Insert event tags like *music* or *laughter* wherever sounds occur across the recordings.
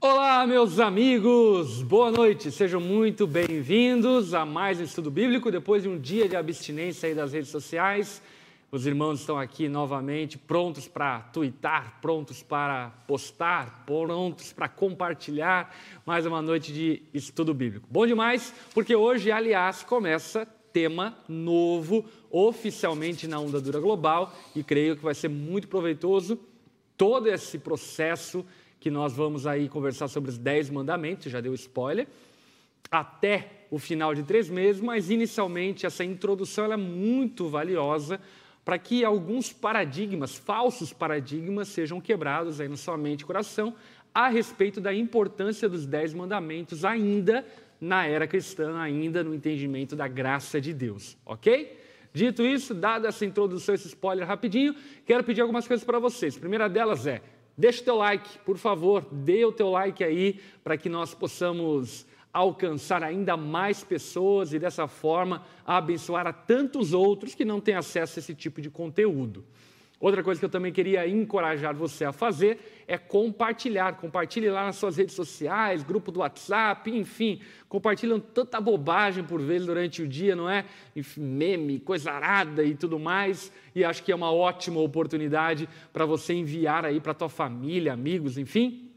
Olá, meus amigos! Boa noite, sejam muito bem-vindos a mais um estudo bíblico. Depois de um dia de abstinência aí das redes sociais, os irmãos estão aqui novamente, prontos para twittar, prontos para postar, prontos para compartilhar mais uma noite de estudo bíblico. Bom demais, porque hoje, aliás, começa tema novo oficialmente na Onda Dura Global e creio que vai ser muito proveitoso todo esse processo que nós vamos aí conversar sobre os dez mandamentos, já deu spoiler, até o final de três meses, mas inicialmente essa introdução é muito valiosa para que alguns paradigmas, falsos paradigmas, sejam quebrados aí na sua mente e coração a respeito da importância dos dez mandamentos ainda na era cristã, ainda no entendimento da graça de Deus, ok? Dito isso, dada essa introdução, esse spoiler rapidinho, quero pedir algumas coisas para vocês. A primeira delas é Deixa o teu like, por favor, dê o teu like aí para que nós possamos alcançar ainda mais pessoas e dessa forma abençoar a tantos outros que não têm acesso a esse tipo de conteúdo. Outra coisa que eu também queria encorajar você a fazer é compartilhar. Compartilhe lá nas suas redes sociais, grupo do WhatsApp, enfim. Compartilham tanta bobagem por vezes durante o dia, não é? Meme, coisa arada e tudo mais. E acho que é uma ótima oportunidade para você enviar aí para a tua família, amigos, enfim,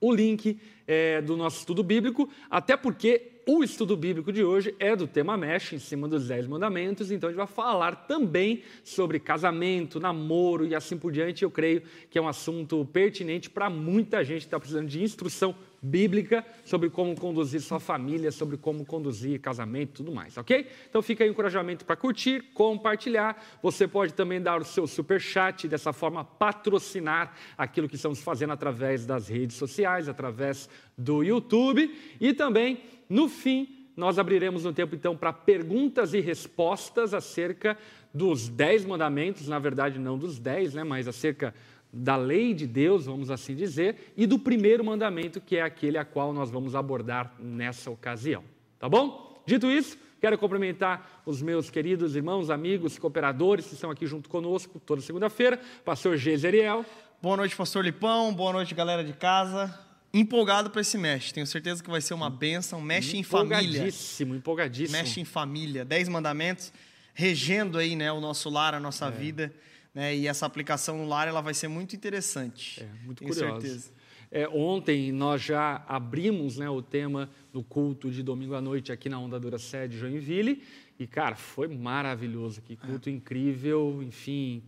o link é, do nosso estudo bíblico, até porque o estudo bíblico de hoje é do tema Mesh, em cima dos Dez Mandamentos, então a gente vai falar também sobre casamento, namoro e assim por diante. Eu creio que é um assunto pertinente para muita gente que está precisando de instrução bíblica sobre como conduzir sua família, sobre como conduzir casamento e tudo mais, ok? Então fica aí o encorajamento para curtir, compartilhar. Você pode também dar o seu super chat, dessa forma patrocinar aquilo que estamos fazendo através das redes sociais, através do YouTube e também no fim nós abriremos um tempo então para perguntas e respostas acerca dos dez mandamentos, na verdade não dos dez, né, mas acerca da lei de Deus, vamos assim dizer, e do primeiro mandamento, que é aquele a qual nós vamos abordar nessa ocasião. Tá bom? Dito isso, quero cumprimentar os meus queridos irmãos, amigos, cooperadores que estão aqui junto conosco toda segunda-feira, pastor Gezeriel. Boa noite, pastor Lipão, boa noite, galera de casa. Empolgado para esse mexe, tenho certeza que vai ser uma benção. Mexe em família. Empolgadíssimo, empolgadíssimo. Mexe em família. Dez mandamentos, regendo aí né, o nosso lar, a nossa é. vida. Né? E essa aplicação no lar ela vai ser muito interessante. É, muito curiosa. certeza. É, ontem nós já abrimos né, o tema do culto de domingo à noite aqui na Onda Dura Sede Joinville. E, cara, foi maravilhoso. Que culto é. incrível, enfim,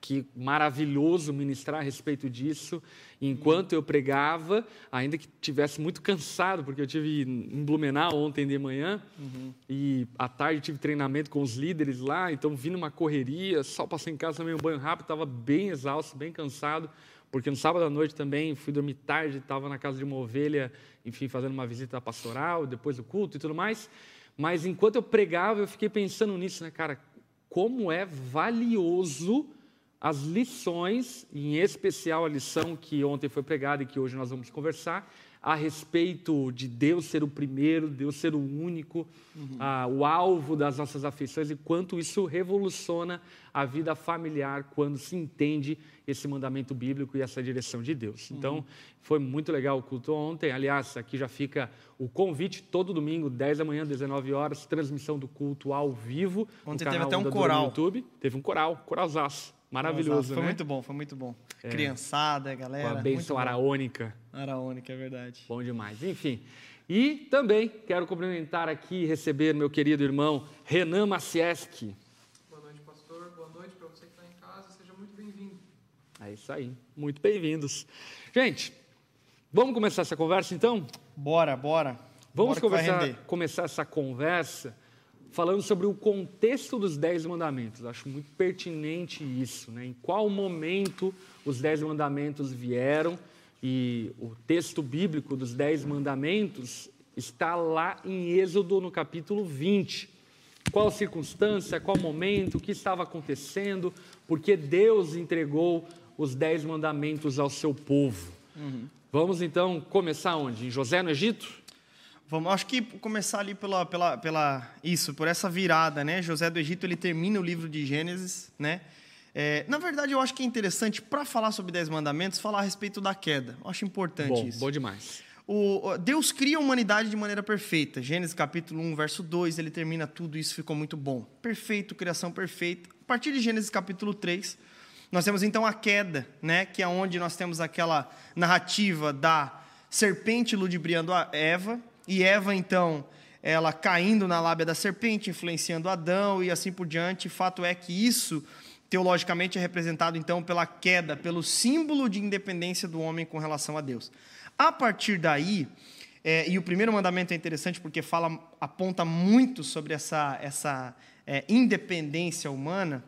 que maravilhoso ministrar a respeito disso. Enquanto eu pregava, ainda que tivesse muito cansado, porque eu tive em Blumenau ontem de manhã uhum. e à tarde tive treinamento com os líderes lá, então vim numa correria, só passei em casa também um banho rápido, estava bem exausto, bem cansado, porque no sábado à noite também fui dormir tarde, estava na casa de uma ovelha, enfim, fazendo uma visita pastoral, depois do culto e tudo mais. Mas enquanto eu pregava, eu fiquei pensando nisso, né, cara? Como é valioso as lições, em especial a lição que ontem foi pregada e que hoje nós vamos conversar, a respeito de Deus ser o primeiro, Deus ser o único, uhum. ah, o alvo das nossas afeições e quanto isso revoluciona a vida familiar quando se entende esse mandamento bíblico e essa direção de Deus. Uhum. Então, foi muito legal o culto ontem. Aliás, aqui já fica o convite todo domingo, 10 da manhã, 19 horas, transmissão do culto ao vivo. Ontem teve até um coral. No YouTube. Teve um coral, coralzaço. Maravilhoso, Foi né? muito bom, foi muito bom. É. Criançada, galera. Com a bênção araônica. Araônica, é verdade. Bom demais. Enfim. E também quero cumprimentar aqui e receber meu querido irmão Renan Macieski. Boa noite, pastor. Boa noite para você que está em casa. Seja muito bem-vindo. É isso aí. Muito bem-vindos. Gente, vamos começar essa conversa então? Bora, bora. Vamos bora conversar, começar essa conversa falando sobre o contexto dos Dez Mandamentos. Acho muito pertinente isso, né? em qual momento os Dez Mandamentos vieram e o texto bíblico dos Dez Mandamentos está lá em Êxodo, no capítulo 20. Qual circunstância, qual momento, o que estava acontecendo, porque Deus entregou os Dez Mandamentos ao seu povo. Uhum. Vamos então começar onde? Em José no Egito? Vamos, acho que começar ali pela, pela, pela isso, por essa virada, né? José do Egito ele termina o livro de Gênesis, né? É, na verdade, eu acho que é interessante, para falar sobre Dez Mandamentos, falar a respeito da queda. Eu acho importante Bom, isso. bom demais. O, Deus cria a humanidade de maneira perfeita. Gênesis capítulo 1, verso 2, ele termina tudo isso, ficou muito bom. Perfeito, criação perfeita. A partir de Gênesis capítulo 3, nós temos então a queda, né, que é onde nós temos aquela narrativa da serpente ludibriando a Eva, e Eva então, ela caindo na lábia da serpente, influenciando Adão e assim por diante. Fato é que isso teologicamente é representado então pela queda, pelo símbolo de independência do homem com relação a Deus. A partir daí, é, e o primeiro mandamento é interessante porque fala, aponta muito sobre essa, essa é, independência humana,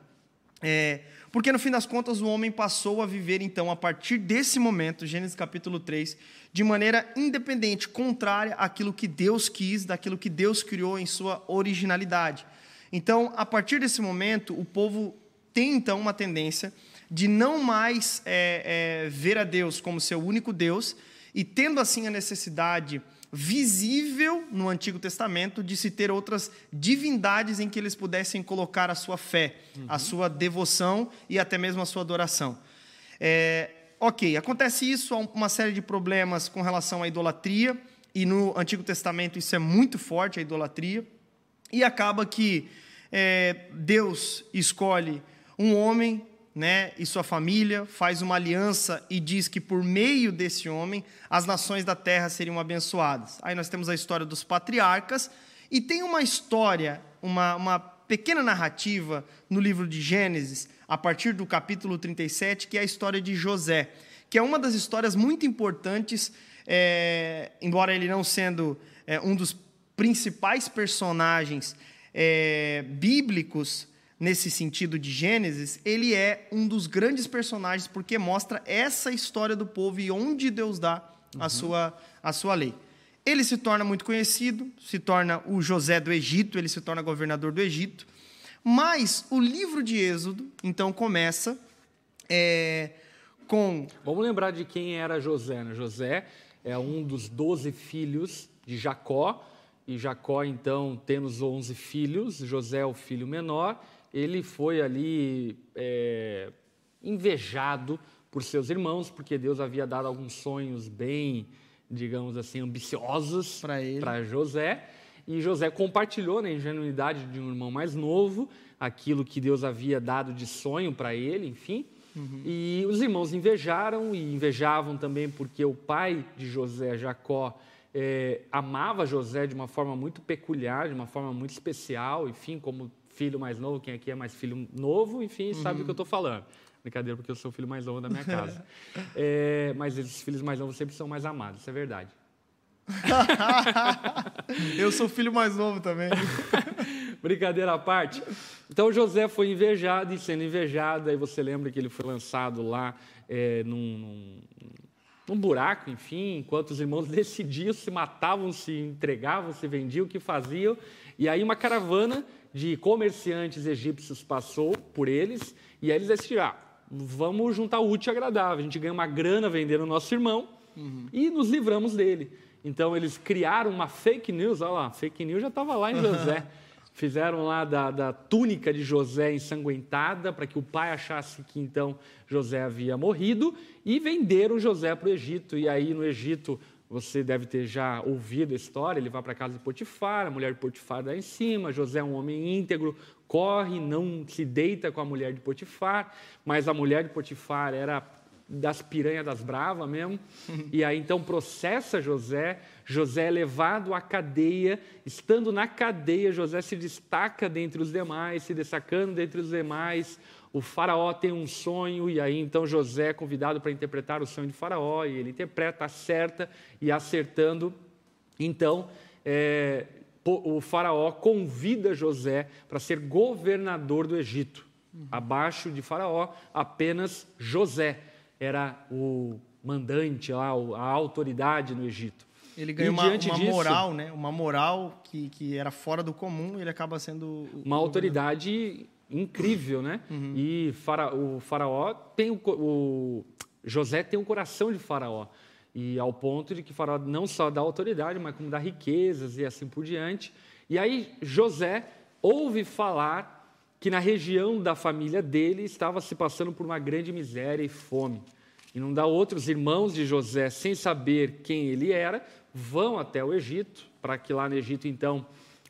é, porque no fim das contas o homem passou a viver, então, a partir desse momento, Gênesis capítulo 3, de maneira independente, contrária àquilo que Deus quis, daquilo que Deus criou em sua originalidade. Então, a partir desse momento, o povo tem então uma tendência de não mais é, é, ver a Deus como seu único Deus, e tendo assim a necessidade visível no Antigo Testamento de se ter outras divindades em que eles pudessem colocar a sua fé, a sua devoção e até mesmo a sua adoração. É, ok, acontece isso, há uma série de problemas com relação à idolatria, e no Antigo Testamento isso é muito forte, a idolatria, e acaba que é, Deus escolhe um homem né, e sua família, faz uma aliança e diz que por meio desse homem as nações da terra seriam abençoadas. Aí nós temos a história dos patriarcas e tem uma história, uma, uma pequena narrativa no livro de Gênesis, a partir do capítulo 37, que é a história de José, que é uma das histórias muito importantes, é, embora ele não sendo é, um dos principais personagens é, bíblicos nesse sentido de Gênesis, ele é um dos grandes personagens porque mostra essa história do povo e onde Deus dá a, sua, a sua lei. Ele se torna muito conhecido, se torna o José do Egito, ele se torna governador do Egito. Mas o livro de Êxodo, então, começa é, com. Vamos lembrar de quem era José. Né? José é um dos doze filhos de Jacó, e Jacó, então, tendo os onze filhos, José é o filho menor, ele foi ali é, invejado por seus irmãos, porque Deus havia dado alguns sonhos bem, digamos assim, ambiciosos para José. E José compartilhou na ingenuidade de um irmão mais novo aquilo que Deus havia dado de sonho para ele, enfim. E os irmãos invejaram e invejavam também porque o pai de José, Jacó, eh, amava José de uma forma muito peculiar, de uma forma muito especial, enfim, como filho mais novo, quem aqui é mais filho novo, enfim, sabe do que eu estou falando. Brincadeira, porque eu sou o filho mais novo da minha casa. Eh, *laughs* mas esses filhos mais novos sempre são mais amados, isso é verdade. *laughs* Eu sou o filho mais novo também. *laughs* Brincadeira à parte. Então José foi invejado e sendo invejado, aí você lembra que ele foi lançado lá é, num, num buraco, enfim, enquanto os irmãos decidiam se matavam, se entregavam, se vendiam, o que faziam. E aí uma caravana de comerciantes egípcios passou por eles e aí eles decidiram, ah, vamos juntar o útil e agradável. A gente ganha uma grana vendendo o nosso irmão e nos livramos dele. Então eles criaram uma fake news, olha lá, fake news já estava lá em José. *laughs* Fizeram lá da, da túnica de José ensanguentada para que o pai achasse que então José havia morrido e venderam José para o Egito. E aí no Egito você deve ter já ouvido a história, ele vai para a casa de Potifar, a mulher de Potifar dá em cima, José é um homem íntegro, corre, não se deita com a mulher de Potifar, mas a mulher de Potifar era das piranhas das bravas mesmo, *laughs* e aí então processa José, José é levado à cadeia, estando na cadeia, José se destaca dentre os demais, se destacando dentre os demais, o faraó tem um sonho, e aí então José é convidado para interpretar o sonho de faraó, e ele interpreta, acerta, e acertando, então é, o faraó convida José para ser governador do Egito. Abaixo de faraó, apenas José era o mandante, lá, a autoridade no Egito. Ele ganha E uma, uma disso- moral, né? Uma moral que, que era fora do comum e ele acaba sendo... o- uma o autoridade incrível, né? E fara- o faraó tem o, o José tem o coração de faraó e ao ponto de que faraó não só dá autoridade, mas como dá riquezas e assim por diante. E aí José ouve falar que na região da família dele estava se passando por uma grande miséria e fome. E não dá outros irmãos de José, sem saber quem ele era, vão até o Egito, para que lá no Egito, então,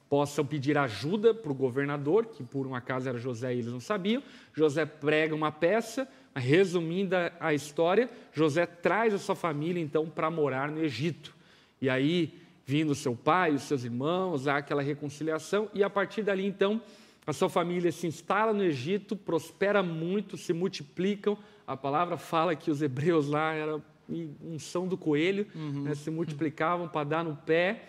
possam pedir ajuda para o governador, que por um acaso era José e eles não sabiam. José prega uma peça, resumindo a história, José traz a sua família, então, para morar no Egito. E aí, vindo seu pai, os seus irmãos, há aquela reconciliação, e a partir dali, então, a sua família se instala no Egito, prospera muito, se multiplicam. A palavra fala que os hebreus lá era unção do coelho, uhum. né, se multiplicavam para dar no pé.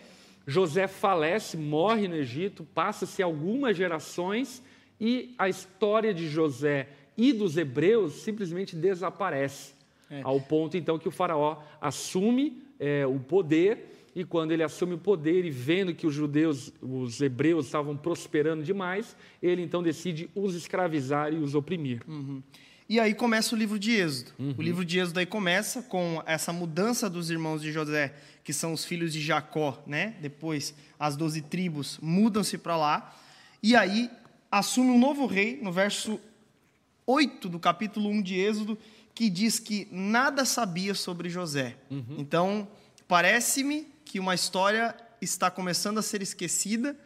José falece, morre no Egito, passa-se algumas gerações e a história de José e dos hebreus simplesmente desaparece. É. Ao ponto então que o faraó assume é, o poder e quando ele assume o poder e vendo que os judeus, os hebreus estavam prosperando demais, ele então decide os escravizar e os oprimir. Uhum. E aí começa o livro de Êxodo. Uhum. O livro de Êxodo aí começa com essa mudança dos irmãos de José, que são os filhos de Jacó, né? Depois as doze tribos mudam-se para lá. E aí assume um novo rei, no verso 8 do capítulo 1 de Êxodo, que diz que nada sabia sobre José. Uhum. Então, parece-me que uma história está começando a ser esquecida,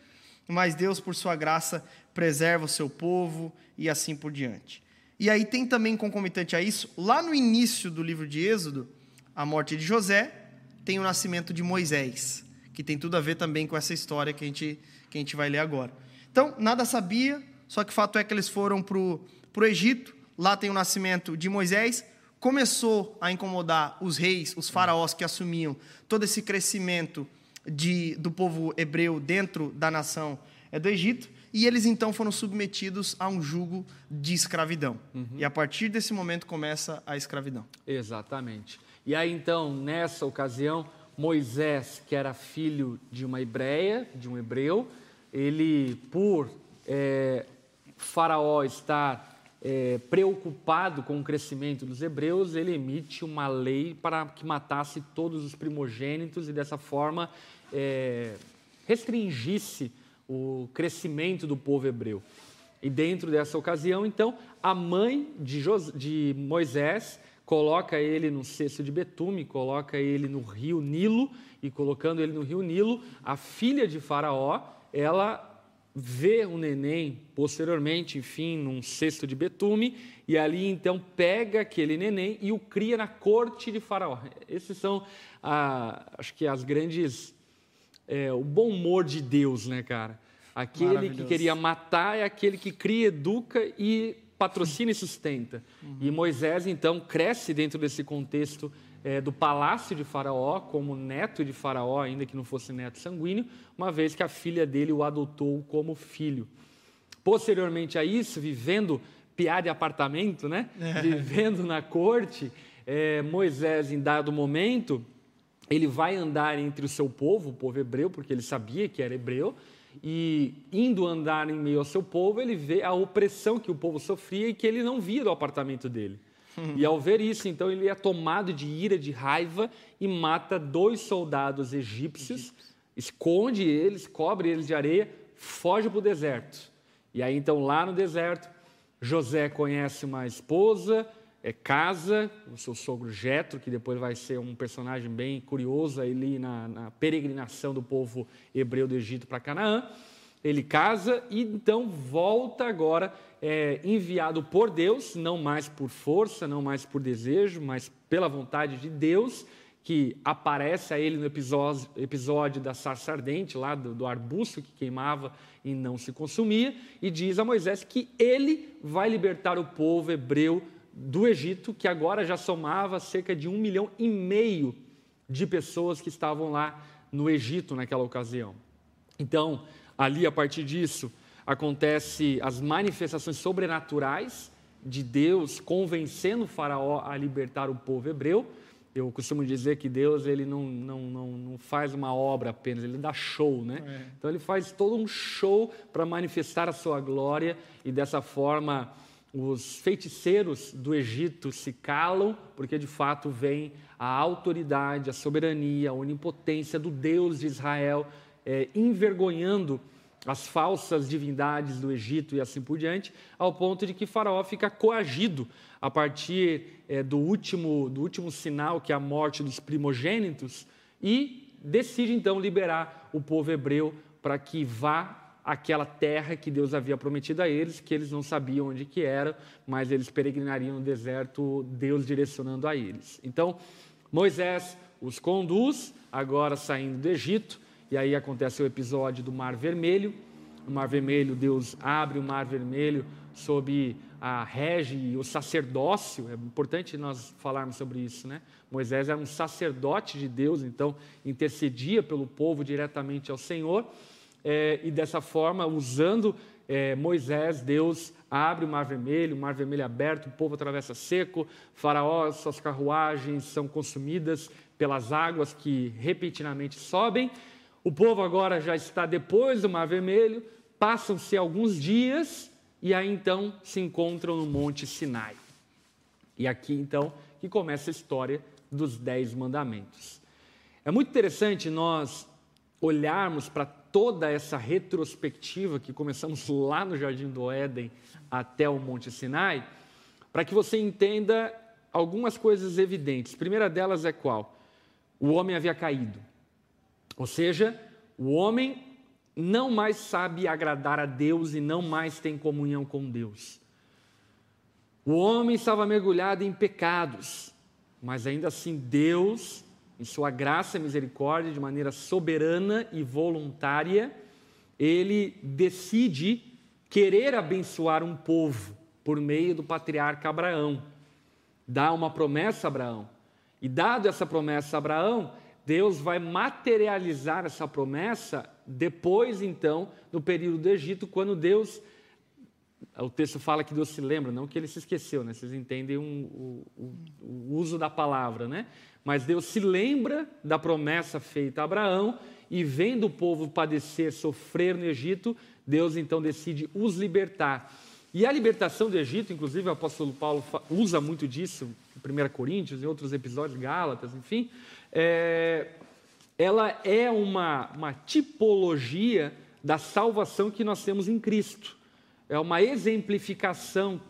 mas Deus, por sua graça, preserva o seu povo e assim por diante. E aí tem também concomitante a isso, lá no início do livro de Êxodo, a morte de José, tem o nascimento de Moisés, que tem tudo a ver também com essa história que a gente, que a gente vai ler agora. Então, nada sabia, só que o fato é que eles foram para o Egito, lá tem o nascimento de Moisés, começou a incomodar os reis, os faraós que assumiam todo esse crescimento de, do povo hebreu dentro da nação é, do Egito, e eles então foram submetidos a um jugo de escravidão. Uhum. E a partir desse momento começa a escravidão. Exatamente. E aí então, nessa ocasião, Moisés, que era filho de uma hebreia, de um hebreu, ele, por é, Faraó estar é, preocupado com o crescimento dos hebreus, ele emite uma lei para que matasse todos os primogênitos e dessa forma é, restringisse o crescimento do povo hebreu. E dentro dessa ocasião, então, a mãe de, Jos de Moisés coloca ele no cesto de betume, coloca ele no rio Nilo, e colocando ele no rio Nilo, a filha de Faraó, ela vê o neném posteriormente, enfim, num cesto de betume, e ali então pega aquele neném e o cria na corte de Faraó. Esses são, ah, acho que as grandes. É, o bom humor de Deus, né, cara? Aquele que queria matar é aquele que cria, educa e patrocina e sustenta. Uhum. E Moisés, então, cresce dentro desse contexto é, do palácio de Faraó, como neto de Faraó, ainda que não fosse neto sanguíneo, uma vez que a filha dele o adotou como filho. Posteriormente a isso, vivendo piada de apartamento, né? É. *laughs* vivendo na corte, é, Moisés, em dado momento, ele vai andar entre o seu povo, o povo hebreu, porque ele sabia que era hebreu, e indo andar em meio ao seu povo, ele vê a opressão que o povo sofria e que ele não via do apartamento dele. *laughs* E ao ver isso, então, ele é tomado de ira, de raiva e mata dois soldados egípcios, esconde eles, cobre eles de areia, foge para o deserto. E aí, então, lá no deserto, José conhece uma esposa, é, casa, o seu sogro Jetro, que depois vai ser um personagem bem curioso ali na, na peregrinação do povo hebreu do Egito para Canaã. Ele casa e então volta agora é, enviado por Deus, não mais por força, não mais por desejo, mas pela vontade de Deus, que aparece a ele no episódio, episódio da sarça ardente, lá do, do arbusto que queimava e não se consumia, e diz a Moisés que ele vai libertar o povo hebreu do Egito, que agora já somava cerca de um milhão e meio de pessoas que estavam lá no Egito naquela ocasião. Então, Ali, a partir disso, acontece as manifestações sobrenaturais de Deus convencendo o faraó a libertar o povo hebreu. Eu costumo dizer que Deus ele não, não, não, não faz uma obra apenas, ele dá show, né? É. Então ele faz todo um show para manifestar a sua glória e dessa forma os feiticeiros do Egito se calam, porque de fato vem a autoridade, a soberania, a onipotência do Deus de Israel é, envergonhando as falsas divindades do Egito e assim por diante, ao ponto de que Faraó fica coagido a partir é, do, último, do último sinal, que é a morte dos primogênitos, e decide então liberar o povo hebreu para que vá àquela terra que Deus havia prometido a eles, que eles não sabiam onde que era, mas eles peregrinariam no deserto, Deus direcionando a eles. Então, Moisés os conduz, agora saindo do Egito, e aí acontece o episódio do Mar Vermelho. O Mar Vermelho, Deus abre o Mar Vermelho sob a rege e o sacerdócio. É importante nós falarmos sobre isso, né? Moisés era um sacerdote de Deus, então intercedia pelo povo diretamente ao Senhor. É, e dessa forma, usando é, Moisés, Deus abre o Mar Vermelho, o Mar Vermelho aberto, o povo atravessa seco, Faraó, suas carruagens são consumidas pelas águas que repentinamente sobem, o povo agora já está depois do Mar Vermelho, passam-se alguns dias e aí então se encontram no Monte Sinai. E aqui então que começa a história dos Dez Mandamentos. É muito interessante nós olharmos para toda essa retrospectiva que começamos lá no Jardim do Éden até o Monte Sinai, para que você entenda algumas coisas evidentes. A primeira delas é qual? O homem havia caído. Ou seja, o homem não mais sabe agradar a Deus e não mais tem comunhão com Deus. O homem estava mergulhado em pecados, mas ainda assim Deus, em sua graça e misericórdia, de maneira soberana e voluntária, ele decide querer abençoar um povo por meio do patriarca Abraão. Dá uma promessa a Abraão. E dado essa promessa a Abraão, Deus vai materializar essa promessa depois, então, no período do Egito, quando Deus. O texto fala que Deus se lembra, não que ele se esqueceu, né? Vocês entendem um, o, o, o uso da palavra, né? Mas Deus se lembra da promessa feita a Abraão e vendo o povo padecer, sofrer no Egito, Deus então decide os libertar. E a libertação do Egito, inclusive o apóstolo Paulo usa muito disso em 1 Coríntios, em outros episódios, Gálatas, enfim, é, ela é uma, uma tipologia da salvação que nós temos em Cristo. É uma exemplificação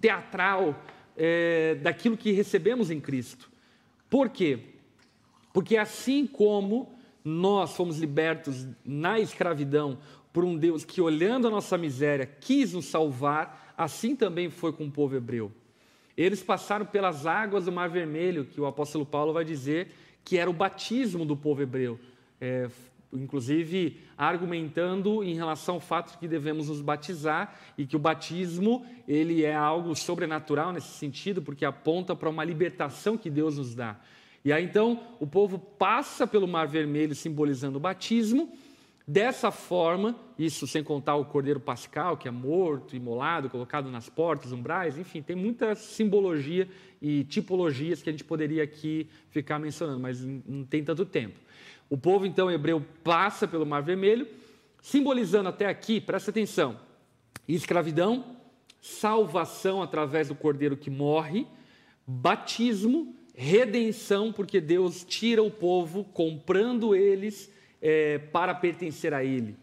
teatral é, daquilo que recebemos em Cristo. Por quê? Porque assim como nós fomos libertos na escravidão por um Deus que, olhando a nossa miséria, quis nos salvar, assim também foi com o povo hebreu. Eles passaram pelas águas do Mar Vermelho, que o apóstolo Paulo vai dizer que era o batismo do povo hebreu. É, inclusive argumentando em relação ao fato de que devemos nos batizar e que o batismo ele é algo sobrenatural nesse sentido, porque aponta para uma libertação que Deus nos dá. E aí então o povo passa pelo Mar Vermelho simbolizando o batismo. Dessa forma, isso sem contar o cordeiro pascal, que é morto, imolado, colocado nas portas, umbrais, enfim, tem muita simbologia e tipologias que a gente poderia aqui ficar mencionando, mas não tem tanto tempo. O povo, então, hebreu passa pelo Mar Vermelho, simbolizando até aqui, presta atenção, escravidão, salvação através do cordeiro que morre, batismo, redenção, porque Deus tira o povo, comprando eles é, para pertencer a Ele.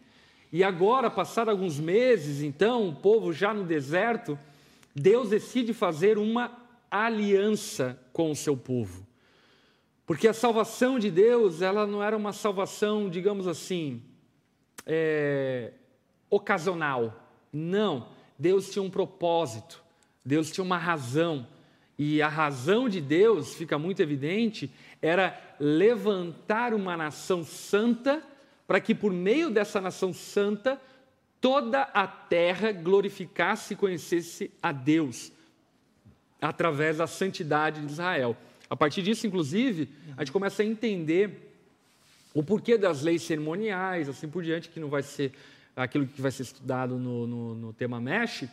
E agora, passados alguns meses, então, o povo já no deserto, Deus decide fazer uma aliança com o seu povo. Porque a salvação de Deus, ela não era uma salvação, digamos assim, é, ocasional. Não. Deus tinha um propósito, Deus tinha uma razão. E a razão de Deus, fica muito evidente, era levantar uma nação santa, para que por meio dessa nação santa, toda a terra glorificasse e conhecesse a Deus através da santidade de Israel. A partir disso, inclusive, a gente começa a entender o porquê das leis cerimoniais, assim por diante, que não vai ser aquilo que vai ser estudado no, no, no tema Mesh,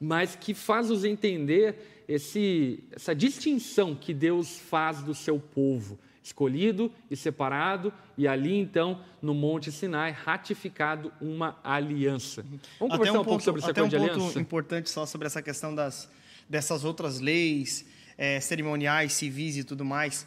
mas que faz nos entender esse, essa distinção que Deus faz do seu povo, escolhido e separado, e ali então, no Monte Sinai, ratificado uma aliança. Vamos conversar um, um, pouco sobre esse acordo de aliança? um ponto importante só sobre essa questão das, dessas outras leis é, cerimoniais, civis e tudo mais.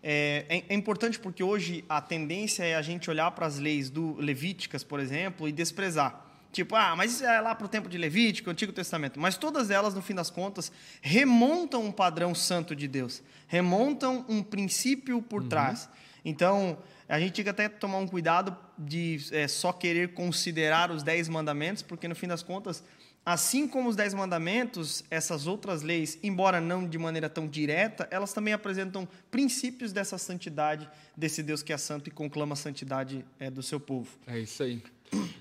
É, é, é, importante porque hoje a tendência é a gente olhar para as leis do Levíticas, por exemplo, e desprezar. Tipo, ah, mas isso é lá para o tempo de Levítico, Antigo Testamento. Mas todas elas, no fim das contas, remontam um padrão santo de Deus, remontam um princípio por uhum. trás. Então, a gente tem que até tomar um cuidado de é, só querer considerar os dez mandamentos, porque no fim das contas, assim como os dez mandamentos, essas outras leis, embora não de maneira tão direta, elas também apresentam princípios dessa santidade desse Deus que é santo e conclama a santidade é, do seu povo. É isso aí.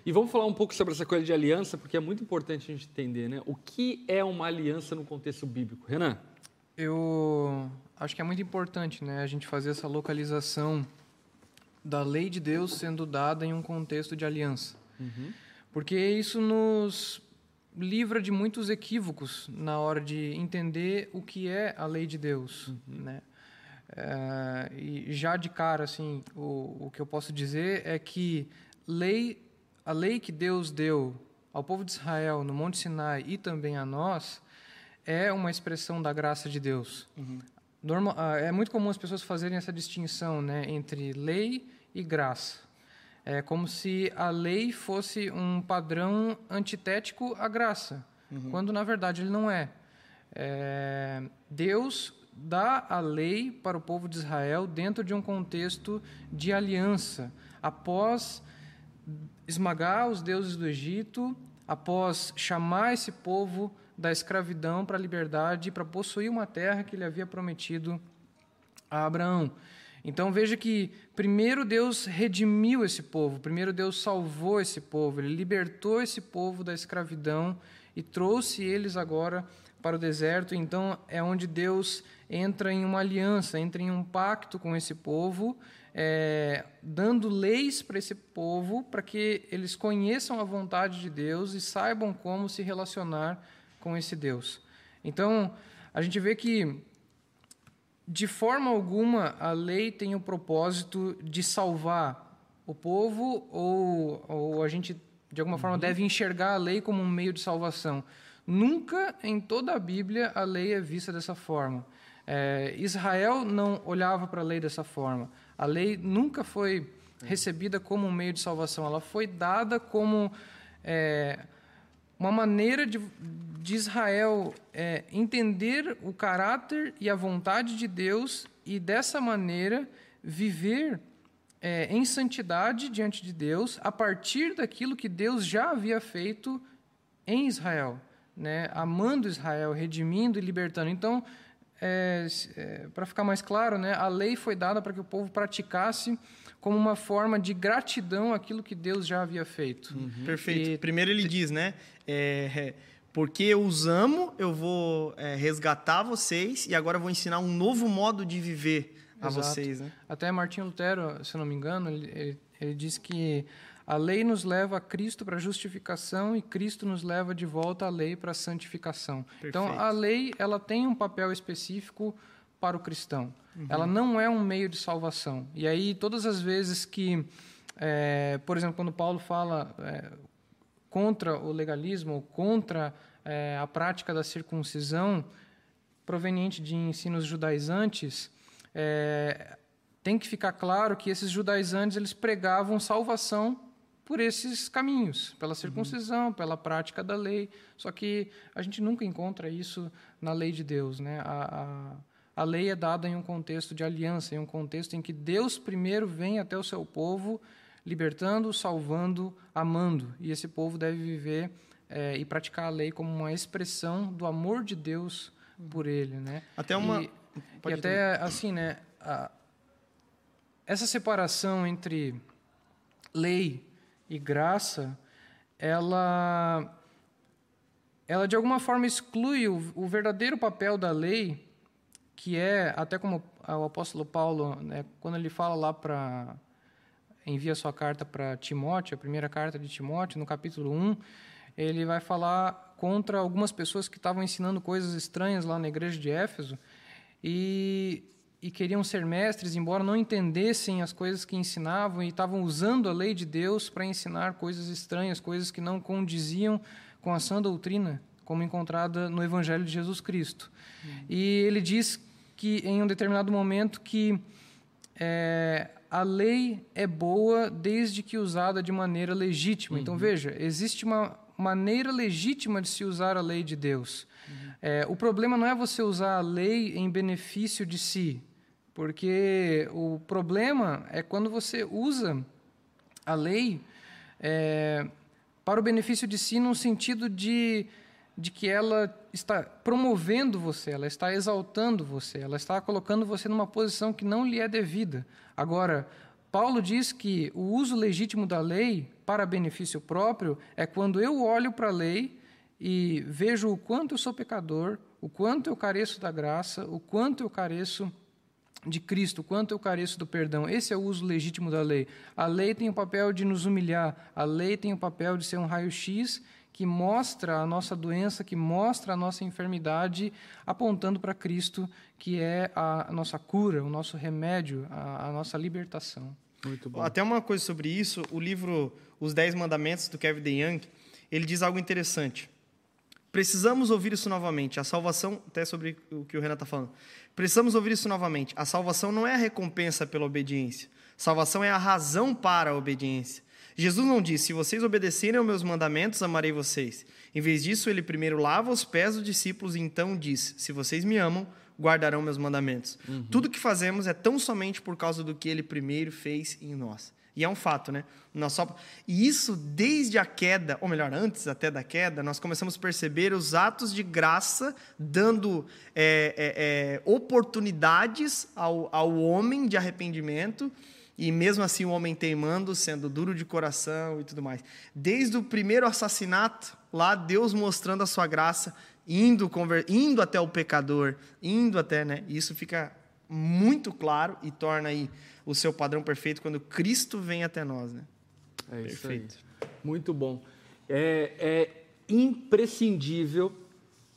E vamos falar um pouco sobre essa coisa de aliança, porque é muito importante a gente entender, né? O que é uma aliança no contexto bíblico? Renan? Eu acho que é muito importante, né, a gente fazer essa localização da lei de Deus sendo dada em um contexto de aliança. Uhum. Porque isso nos livra de muitos equívocos na hora de entender o que é a lei de Deus, uhum. né? É, e já de cara, assim, o, o que eu posso dizer é que lei a lei que Deus deu ao povo de Israel no Monte Sinai e também a nós é uma expressão da graça de Deus. Uhum. Normal, ah, é muito comum as pessoas fazerem essa distinção né, entre lei e graça. É como se a lei fosse um padrão antitético à graça, uhum. quando na verdade ele não é. é. Deus dá a lei para o povo de Israel dentro de um contexto de aliança, após esmagar os deuses do Egito, após chamar esse povo da escravidão para a liberdade, para possuir uma terra que ele havia prometido a Abraão. Então veja que primeiro Deus redimiu esse povo, primeiro Deus salvou esse povo, ele libertou esse povo da escravidão e trouxe eles agora para o deserto. Então é onde Deus entra em uma aliança, entra em um pacto com esse povo é, dando leis para esse povo para que eles conheçam a vontade de Deus e saibam como se relacionar com esse Deus. Então, a gente vê que, de forma alguma, a lei tem o propósito de salvar o povo, ou, ou a gente, de alguma forma, uhum. deve enxergar a lei como um meio de salvação. Nunca em toda a Bíblia a lei é vista dessa forma. É, Israel não olhava para a lei dessa forma. A lei nunca foi recebida como um meio de salvação, ela foi dada como é, uma maneira de, de Israel é, entender o caráter e a vontade de Deus e, dessa maneira, viver é, em santidade diante de Deus a partir daquilo que Deus já havia feito em Israel, né? amando Israel, redimindo e libertando. Então, é, é, para ficar mais claro, né, a lei foi dada para que o povo praticasse como uma forma de gratidão àquilo que Deus já havia feito. Uhum. Perfeito. E, Primeiro ele diz, né? É, porque eu os amo, eu vou é, resgatar vocês e agora vou ensinar um novo modo de viver a Exato. vocês. Né? Até Martinho Lutero, se não me engano, ele, ele, ele diz que a lei nos leva a Cristo para justificação e Cristo nos leva de volta à lei para santificação. Perfeito. Então, a lei ela tem um papel específico para o cristão. Uhum. Ela não é um meio de salvação. E aí, todas as vezes que, é, por exemplo, quando Paulo fala é, contra o legalismo, contra é, a prática da circuncisão proveniente de ensinos judaizantes, é, tem que ficar claro que esses judaizantes eles pregavam salvação por esses caminhos, pela circuncisão, uhum. pela prática da lei. Só que a gente nunca encontra isso na lei de Deus. Né? A, a, a lei é dada em um contexto de aliança, em um contexto em que Deus primeiro vem até o seu povo, libertando, salvando, amando. E esse povo deve viver é, e praticar a lei como uma expressão do amor de Deus por ele. Né? Até uma. E, e até assim, né? A, essa separação entre lei e graça, ela, ela de alguma forma exclui o, o verdadeiro papel da lei, que é, até como o apóstolo Paulo, né, quando ele fala lá para. envia sua carta para Timóteo, a primeira carta de Timóteo, no capítulo 1, ele vai falar contra algumas pessoas que estavam ensinando coisas estranhas lá na igreja de Éfeso. E e queriam ser mestres, embora não entendessem as coisas que ensinavam e estavam usando a lei de Deus para ensinar coisas estranhas, coisas que não condiziam com a sã doutrina, como encontrada no Evangelho de Jesus Cristo. Uhum. E ele diz que em um determinado momento que é, a lei é boa desde que usada de maneira legítima. Então, veja, existe uma maneira legítima de se usar a lei de Deus. É, o problema não é você usar a lei em benefício de si, porque o problema é quando você usa a lei é, para o benefício de si, no sentido de, de que ela está promovendo você, ela está exaltando você, ela está colocando você numa posição que não lhe é devida. Agora, Paulo diz que o uso legítimo da lei para benefício próprio é quando eu olho para a lei e vejo o quanto eu sou pecador, o quanto eu careço da graça, o quanto eu careço de Cristo, quanto eu careço do perdão. Esse é o uso legítimo da lei. A lei tem o papel de nos humilhar, a lei tem o papel de ser um raio-x que mostra a nossa doença, que mostra a nossa enfermidade, apontando para Cristo, que é a nossa cura, o nosso remédio, a, a nossa libertação. Muito bom. Até uma coisa sobre isso, o livro Os Dez Mandamentos, do Kevin DeYoung, ele diz algo interessante. Precisamos ouvir isso novamente. A salvação, até sobre o que o Renan está falando. Precisamos ouvir isso novamente. A salvação não é a recompensa pela obediência. Salvação é a razão para a obediência. Jesus não disse: Se vocês obedecerem aos meus mandamentos, amarei vocês. Em vez disso, ele primeiro lava os pés dos discípulos e então diz: Se vocês me amam, guardarão meus mandamentos. Uhum. Tudo que fazemos é tão somente por causa do que ele primeiro fez em nós. E é um fato, né? Nós só... E isso desde a queda, ou melhor, antes até da queda, nós começamos a perceber os atos de graça dando é, é, é, oportunidades ao, ao homem de arrependimento, e mesmo assim o homem teimando, sendo duro de coração e tudo mais. Desde o primeiro assassinato, lá Deus mostrando a sua graça, indo, conver... indo até o pecador, indo até, né? Isso fica muito claro e torna aí o seu padrão perfeito quando Cristo vem até nós, né? É isso Perfeito. Aí. Muito bom. É, é imprescindível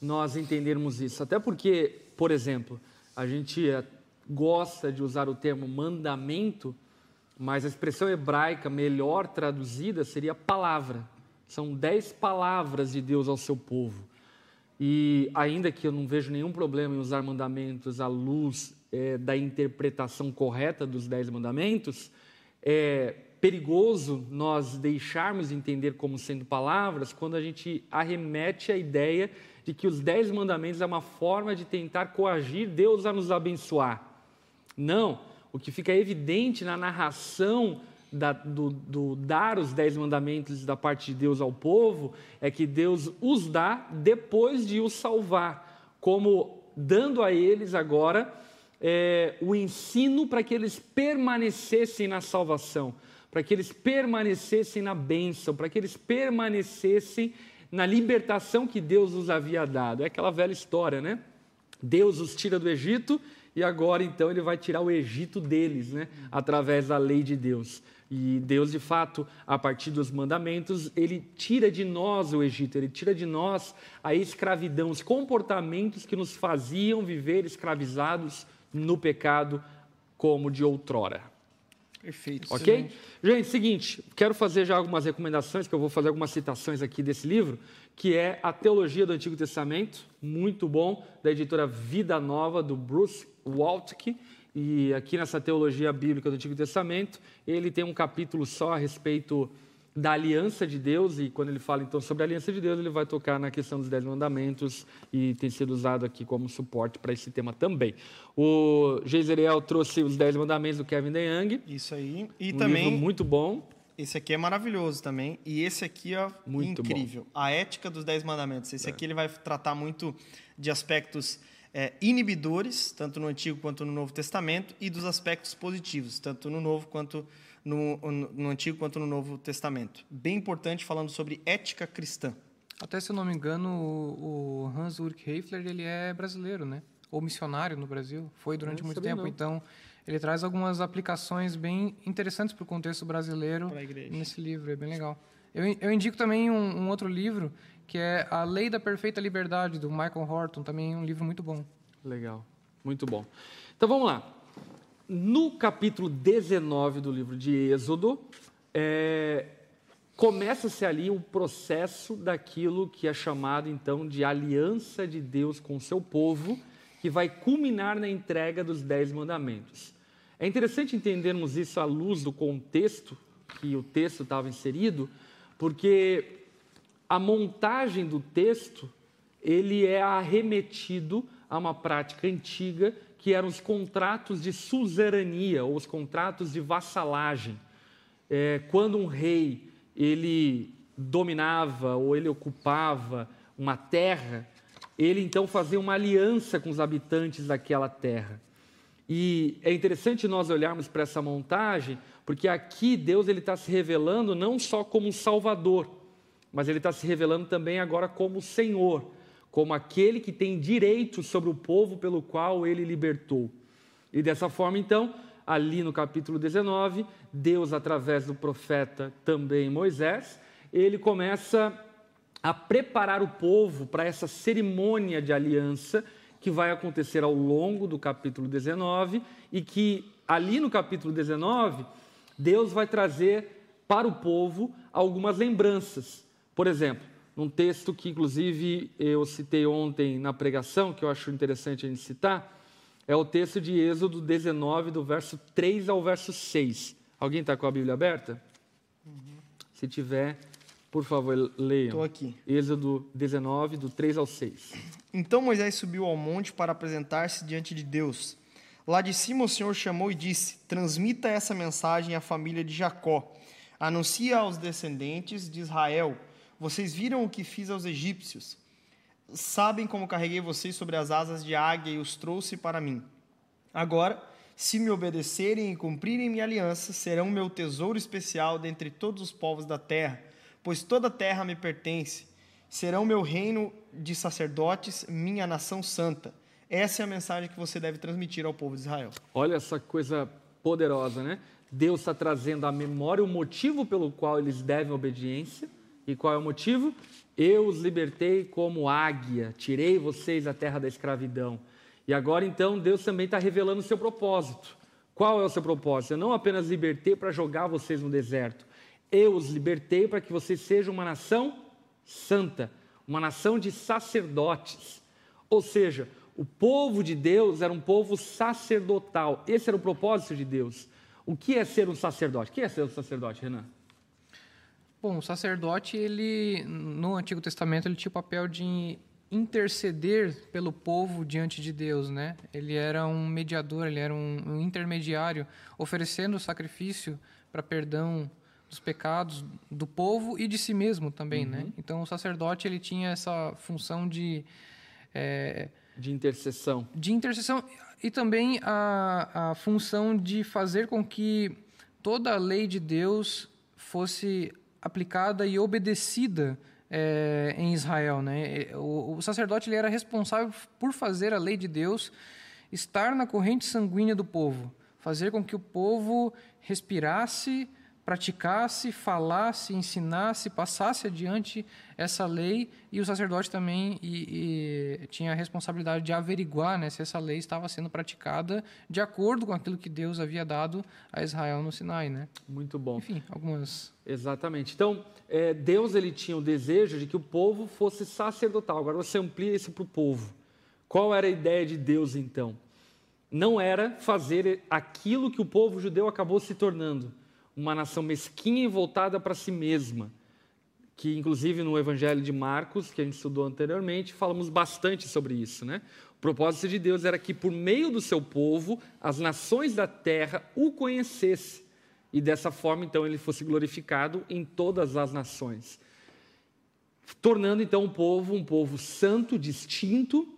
nós entendermos isso, até porque, por exemplo, a gente é, gosta de usar o termo mandamento, mas a expressão hebraica melhor traduzida seria palavra. São dez palavras de Deus ao seu povo. E ainda que eu não vejo nenhum problema em usar mandamentos à luz é, da interpretação correta dos Dez Mandamentos, é perigoso nós deixarmos entender como sendo palavras quando a gente arremete a ideia de que os Dez Mandamentos é uma forma de tentar coagir Deus a nos abençoar. Não, o que fica evidente na narração da, do, do, dar os dez mandamentos da parte de Deus ao povo é que Deus os dá depois de os salvar, como dando a eles agora é, o ensino para que eles permanecessem na salvação, para que eles permanecessem na bênção, para que eles permanecessem na libertação que Deus os havia dado. É aquela velha história, né? Deus os tira do Egito e agora então ele vai tirar o Egito deles, né? Através da lei de Deus. E Deus, de fato, a partir dos mandamentos, ele tira de nós o Egito, ele tira de nós a escravidão, os comportamentos que nos faziam viver escravizados no pecado como de outrora. Perfeito. Ok? Excelente. Gente, seguinte, quero fazer já algumas recomendações, que eu vou fazer algumas citações aqui desse livro, que é A Teologia do Antigo Testamento, muito bom, da editora Vida Nova, do Bruce Waltke. E aqui nessa Teologia Bíblica do Antigo Testamento, ele tem um capítulo só a respeito da aliança de Deus, e quando ele fala então sobre a aliança de Deus, ele vai tocar na questão dos Dez Mandamentos e tem sido usado aqui como suporte para esse tema também. O Geiseriel trouxe os Dez Mandamentos do Kevin DeYoung. Isso aí. E um também. Livro muito bom. Esse aqui é maravilhoso também. E esse aqui é muito incrível. Bom. A ética dos Dez Mandamentos. Esse é. aqui ele vai tratar muito de aspectos é, inibidores, tanto no Antigo quanto no Novo Testamento, e dos aspectos positivos, tanto no Novo quanto no, no Antigo quanto no Novo Testamento. Bem importante falando sobre ética cristã. Até se eu não me engano, o, Hans Ulrich Heifler ele é brasileiro, né? Ou missionário no Brasil. Foi durante muito tempo. Não. Então, ele traz algumas aplicações bem interessantes para o contexto brasileiro nesse livro. É bem legal. Eu, eu indico também um, um, outro livro que é A Lei da Perfeita Liberdade do Michael Horton. Também um livro muito bom. Legal, muito bom. Então vamos lá no capítulo 19 do livro de Êxodo, é, começa-se ali o processo daquilo que é chamado então de aliança de Deus com o seu povo, que vai culminar na entrega dos Dez Mandamentos. É interessante entendermos isso à luz do contexto que o texto estava inserido, porque a montagem do texto ele é arremetido a uma prática antiga que eram os contratos de suzerania ou os contratos de vassalagem. É, quando um rei ele dominava ou ele ocupava uma terra, ele então fazia uma aliança com os habitantes daquela terra. E é interessante nós olharmos para essa montagem, porque aqui Deus ele está se revelando não só como um Salvador, mas ele está se revelando também agora como Senhor, como aquele que tem direito sobre o povo pelo qual ele libertou. E dessa forma, então, ali no capítulo 19, Deus, através do profeta também Moisés, ele começa a preparar o povo para essa cerimônia de aliança que vai acontecer ao longo do capítulo 19 e que ali no capítulo 19 Deus vai trazer para o povo algumas lembranças. Por exemplo, num texto que inclusive eu citei ontem na pregação, que eu acho interessante a gente citar, é o texto de Êxodo 19, do verso 3 ao verso 6. Alguém está com a Bíblia aberta? Uhum. Se tiver, por favor, leiam. Estou aqui. Êxodo 19, do 3 ao 6. Então Moisés subiu ao monte para apresentar-se diante de Deus. Lá de cima o Senhor chamou e disse: Transmita essa mensagem à família de Jacó. Anuncia aos descendentes de Israel: Vocês viram o que fiz aos egípcios. Sabem como carreguei vocês sobre as asas de águia e os trouxe para mim. Agora, se me obedecerem e cumprirem minha aliança, serão meu tesouro especial dentre todos os povos da terra, pois toda a terra me pertence serão meu reino de sacerdotes, minha nação santa. Essa é a mensagem que você deve transmitir ao povo de Israel. Olha essa coisa poderosa, né? Deus está trazendo à memória o motivo pelo qual eles devem obediência. E qual é o motivo? Eu os libertei como águia, tirei vocês da terra da escravidão. E agora então Deus também está revelando o seu propósito. Qual é o seu propósito? Eu não apenas libertei para jogar vocês no deserto. Eu os libertei para que vocês sejam uma nação santa, uma nação de sacerdotes. Ou seja, o povo de Deus era um povo sacerdotal. Esse era o propósito de Deus. O que é ser um sacerdote? O que é ser um sacerdote, Renan? Bom, o sacerdote, ele no Antigo Testamento, ele tinha o papel de interceder pelo povo diante de Deus, né? Ele era um mediador, ele era um, um intermediário, oferecendo sacrifício para perdão dos pecados do povo e de si mesmo também, né? uhum. né? Então o sacerdote ele tinha essa função de é, de intercessão, de intercessão e também a, a função de fazer com que toda a lei de Deus fosse aplicada e obedecida é, em Israel, né? O, o sacerdote ele era responsável por fazer a lei de Deus estar na corrente sanguínea do povo, fazer com que o povo respirasse praticasse, falasse, ensinasse, passasse adiante essa lei e o sacerdote também e, e tinha a responsabilidade de averiguar né, se essa lei estava sendo praticada de acordo com aquilo que Deus havia dado a Israel no Sinai, né? Muito bom. Enfim, algumas. Exatamente. Então, é, Deus ele tinha o desejo de que o povo fosse sacerdotal. Agora você amplia isso para o povo. Qual era a ideia de Deus então? Não era fazer aquilo que o povo judeu acabou se tornando uma nação mesquinha e voltada para si mesma, que inclusive no Evangelho de Marcos, que a gente estudou anteriormente, falamos bastante sobre isso, né? O propósito de Deus era que por meio do seu povo as nações da terra o conhecessem e dessa forma então ele fosse glorificado em todas as nações, tornando então o povo um povo santo, distinto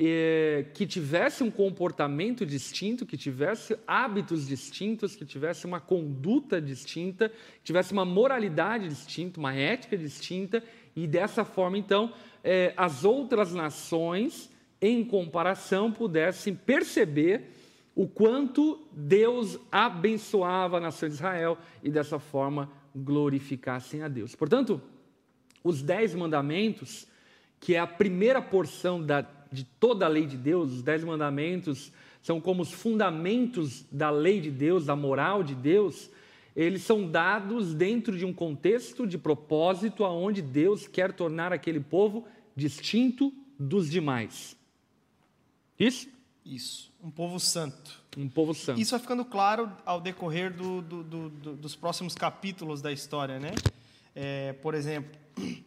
eh, que tivesse um comportamento distinto, que tivesse hábitos distintos, que tivesse uma conduta distinta, que tivesse uma moralidade distinta, uma ética distinta, e dessa forma, então, eh, as outras nações, em comparação, pudessem perceber o quanto Deus abençoava a nação de Israel e dessa forma glorificassem a Deus. Portanto, os dez mandamentos, que é a primeira porção da de toda a lei de Deus, os dez mandamentos são como os fundamentos da lei de Deus, da moral de Deus, eles são dados dentro de um contexto de propósito aonde Deus quer tornar aquele povo distinto dos demais. Isso? Isso, um povo santo. Um povo santo. Isso vai ficando claro ao decorrer do, do, do, dos próximos capítulos da história, né? É, por exemplo, *clears throat*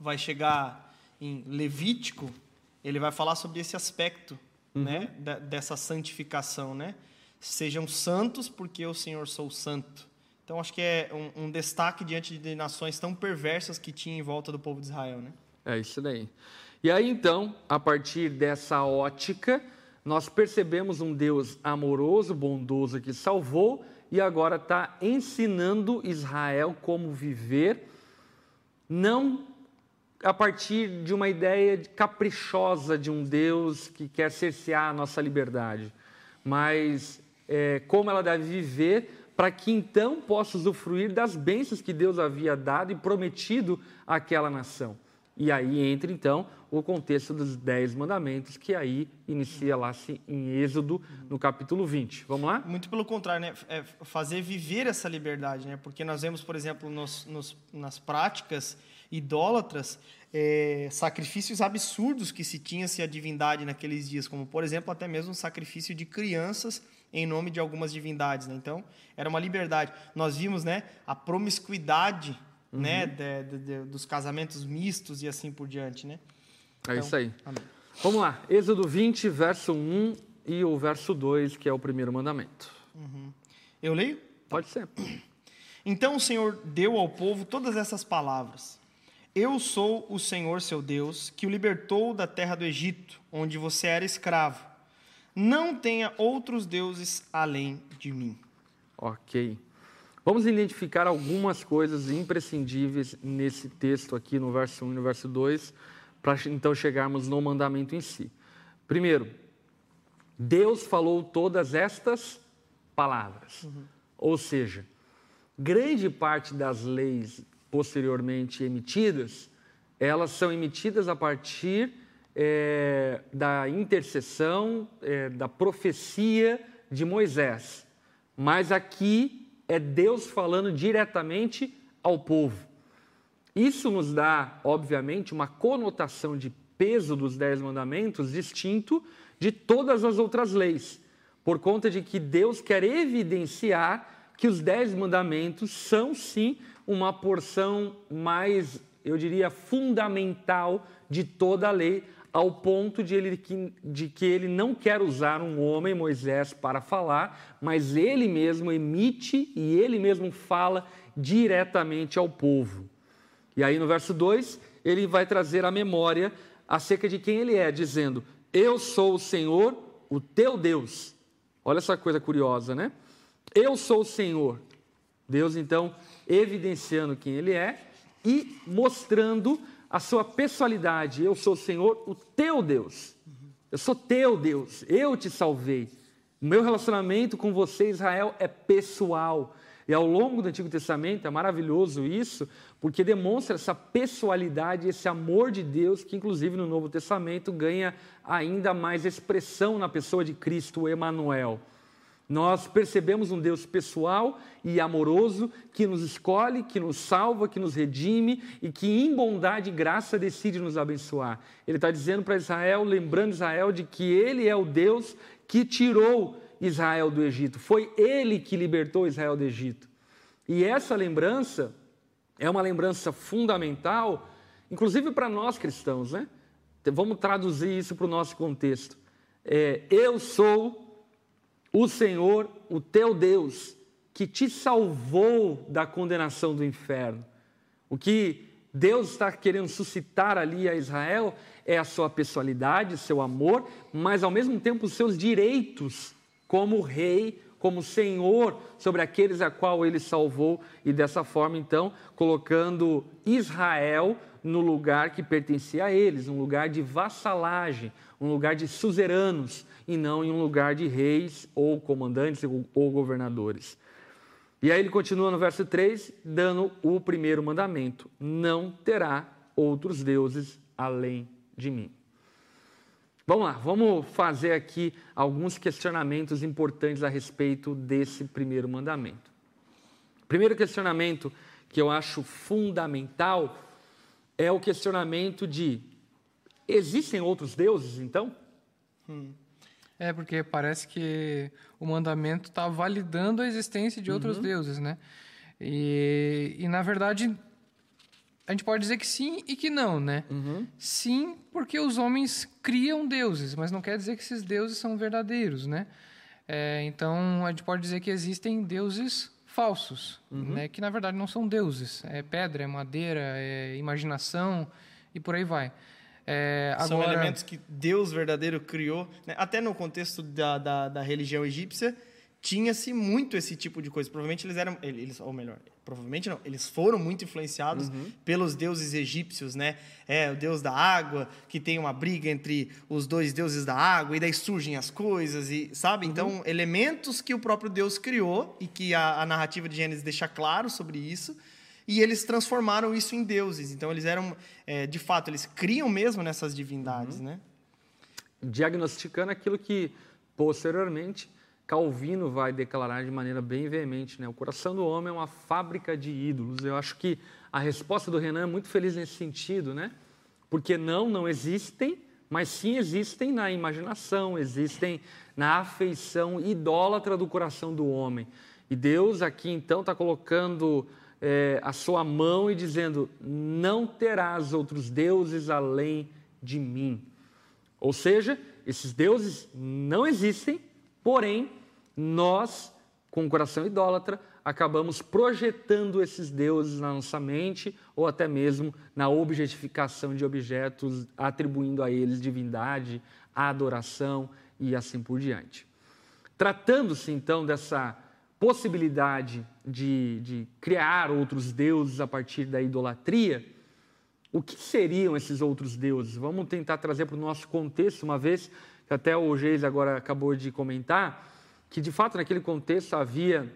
vai chegar em Levítico, ele vai falar sobre esse aspecto, uhum. né? Da, dessa santificação, né? Sejam santos, porque eu, Senhor, sou santo. Então, acho que é um, um destaque diante de nações tão perversas que tinha em volta do povo de Israel, né? É isso daí. E aí, então, a partir dessa ótica, nós percebemos um Deus amoroso, bondoso que salvou e agora está ensinando Israel como viver, não a partir de uma ideia caprichosa de um Deus que quer cercear a nossa liberdade, mas é, como ela deve viver para que então possa usufruir das bênçãos que Deus havia dado e prometido àquela nação. E aí entra então o contexto dos Dez Mandamentos, que aí inicia lá em Êxodo, no capítulo 20. Vamos lá? Muito pelo contrário, né? É fazer viver essa liberdade, né? Porque nós vemos, por exemplo, nos, nos, nas práticas idólatras, é, sacrifícios absurdos que se tinha-se a divindade naqueles dias, como, por exemplo, até mesmo o sacrifício de crianças em nome de algumas divindades. Né? Então, era uma liberdade. Nós vimos né, a promiscuidade uhum. né, de, de, de, dos casamentos mistos e assim por diante. Né? É então, isso aí. Amém. Vamos lá, Êxodo 20, verso 1 e o verso 2, que é o primeiro mandamento. Uhum. Eu leio? Pode ser. Então o Senhor deu ao povo todas essas palavras. Eu sou o Senhor seu Deus, que o libertou da terra do Egito, onde você era escravo. Não tenha outros deuses além de mim. Ok. Vamos identificar algumas coisas imprescindíveis nesse texto aqui, no verso 1 e no verso 2, para então chegarmos no mandamento em si. Primeiro, Deus falou todas estas palavras. Uhum. Ou seja, grande parte das leis posteriormente emitidas, elas são emitidas a partir é, da intercessão, é, da profecia de Moisés. Mas aqui é Deus falando diretamente ao povo. Isso nos dá, obviamente, uma conotação de peso dos Dez Mandamentos distinto de todas as outras leis, por conta de que Deus quer evidenciar que os Dez Mandamentos são, sim, uma porção mais, eu diria, fundamental de toda a lei, ao ponto de, ele, de que ele não quer usar um homem, Moisés, para falar, mas ele mesmo emite e ele mesmo fala diretamente ao povo. E aí no verso 2, ele vai trazer a memória acerca de quem ele é, dizendo: Eu sou o Senhor, o teu Deus. Olha essa coisa curiosa, né? Eu sou o Senhor. Deus, então, evidenciando quem ele é e mostrando a sua pessoalidade. Eu sou o Senhor, o teu Deus. Eu sou teu Deus. Eu te salvei. O meu relacionamento com você, Israel, é pessoal. E ao longo do Antigo Testamento é maravilhoso isso, porque demonstra essa pessoalidade, esse amor de Deus, que inclusive no Novo Testamento ganha ainda mais expressão na pessoa de Cristo, Emanuel. Nós percebemos um Deus pessoal e amoroso que nos escolhe, que nos salva, que nos redime e que em bondade e graça decide nos abençoar. Ele está dizendo para Israel, lembrando Israel de que ele é o Deus que tirou Israel do Egito. Foi ele que libertou Israel do Egito. E essa lembrança é uma lembrança fundamental, inclusive para nós cristãos, né? Vamos traduzir isso para o nosso contexto. É, eu sou o Senhor, o teu Deus, que te salvou da condenação do inferno. O que Deus está querendo suscitar ali a Israel é a sua pessoalidade, seu amor, mas ao mesmo tempo os seus direitos como rei, como senhor sobre aqueles a qual ele salvou e dessa forma então colocando Israel no lugar que pertencia a eles, um lugar de vassalagem, um lugar de suzeranos, e não em um lugar de reis ou comandantes ou governadores. E aí ele continua no verso 3, dando o primeiro mandamento: Não terá outros deuses além de mim. Vamos lá, vamos fazer aqui alguns questionamentos importantes a respeito desse primeiro mandamento. Primeiro questionamento que eu acho fundamental é o questionamento de: existem outros deuses então? Hum. É, porque parece que o mandamento está validando a existência de outros Uhum. deuses, né? E, e, na verdade, a gente pode dizer que sim e que não, né? Uhum. Sim, porque os homens criam deuses, mas não quer dizer que esses deuses são verdadeiros, né? É, então, a gente pode dizer que existem deuses falsos, né? Que, na verdade, não são deuses. É pedra, é madeira, é imaginação e por aí vai. É, São agora- elementos que Deus verdadeiro criou. né? Até no contexto da, da, da religião egípcia, tinha-se muito esse tipo de coisa. Provavelmente eles eram, eles, ou melhor, provavelmente não, eles foram muito influenciados pelos deuses egípcios, né? É, o deus da água, que tem uma briga entre os dois deuses da água, e daí surgem as coisas, e sabe? Então, elementos que o próprio Deus criou, e que a, a narrativa de Gênesis deixa claro sobre isso, e eles transformaram isso em deuses. Então, eles eram, é, de fato, eles criam mesmo nessas divindades, né? diagnosticando aquilo que posteriormente Calvino vai declarar de maneira bem veemente, né? O coração do homem é uma fábrica de ídolos. Eu acho que a resposta do Renan é muito feliz nesse sentido, né? Porque não, não existem, mas sim existem na imaginação, existem na afeição idólatra do coração do homem. E Deus aqui então está colocando eh, a sua mão e dizendo: não terás outros deuses além de mim. Ou seja, esses deuses não existem, porém, nós, com o coração idólatra, acabamos projetando esses deuses na nossa mente ou até mesmo na objetificação de objetos, atribuindo a eles divindade, adoração e assim por diante. Tratando-se então dessa possibilidade de, de criar outros deuses a partir da idolatria, o que seriam esses outros deuses? Vamos tentar trazer para o nosso contexto, uma vez que até o Geis agora acabou de comentar, que de fato naquele contexto havia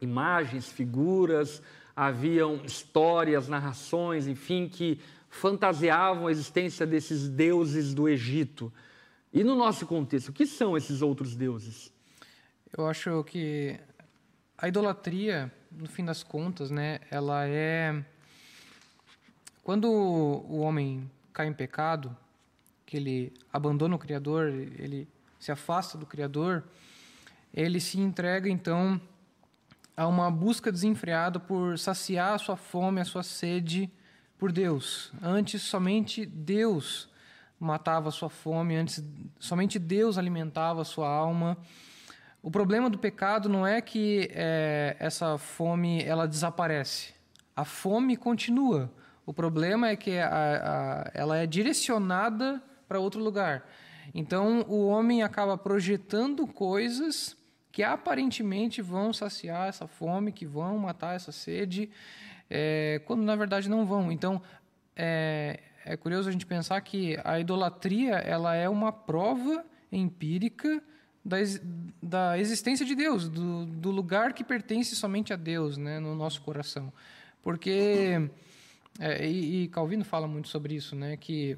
imagens, figuras, haviam histórias, narrações, enfim, que fantasiavam a existência desses deuses do Egito. E no nosso contexto, o que são esses outros deuses? Eu acho que a idolatria, no fim das contas, né, ela é quando o homem cai em pecado, que ele abandona o Criador, ele se afasta do Criador, ele se entrega então a uma busca desenfreada por saciar a sua fome, a sua sede por Deus. Antes somente Deus matava a sua fome, antes somente Deus alimentava a sua alma. O problema do pecado não é que é, essa fome ela desaparece. A fome continua. O problema é que a, a, ela é direcionada para outro lugar. Então o homem acaba projetando coisas que aparentemente vão saciar essa fome, que vão matar essa sede, é, quando na verdade não vão. Então é, é curioso a gente pensar que a idolatria ela é uma prova empírica da, da existência de Deus, do, do, lugar que pertence somente a Deus né, no nosso coração. Porque, é, e, e, Calvino fala muito sobre isso, né, que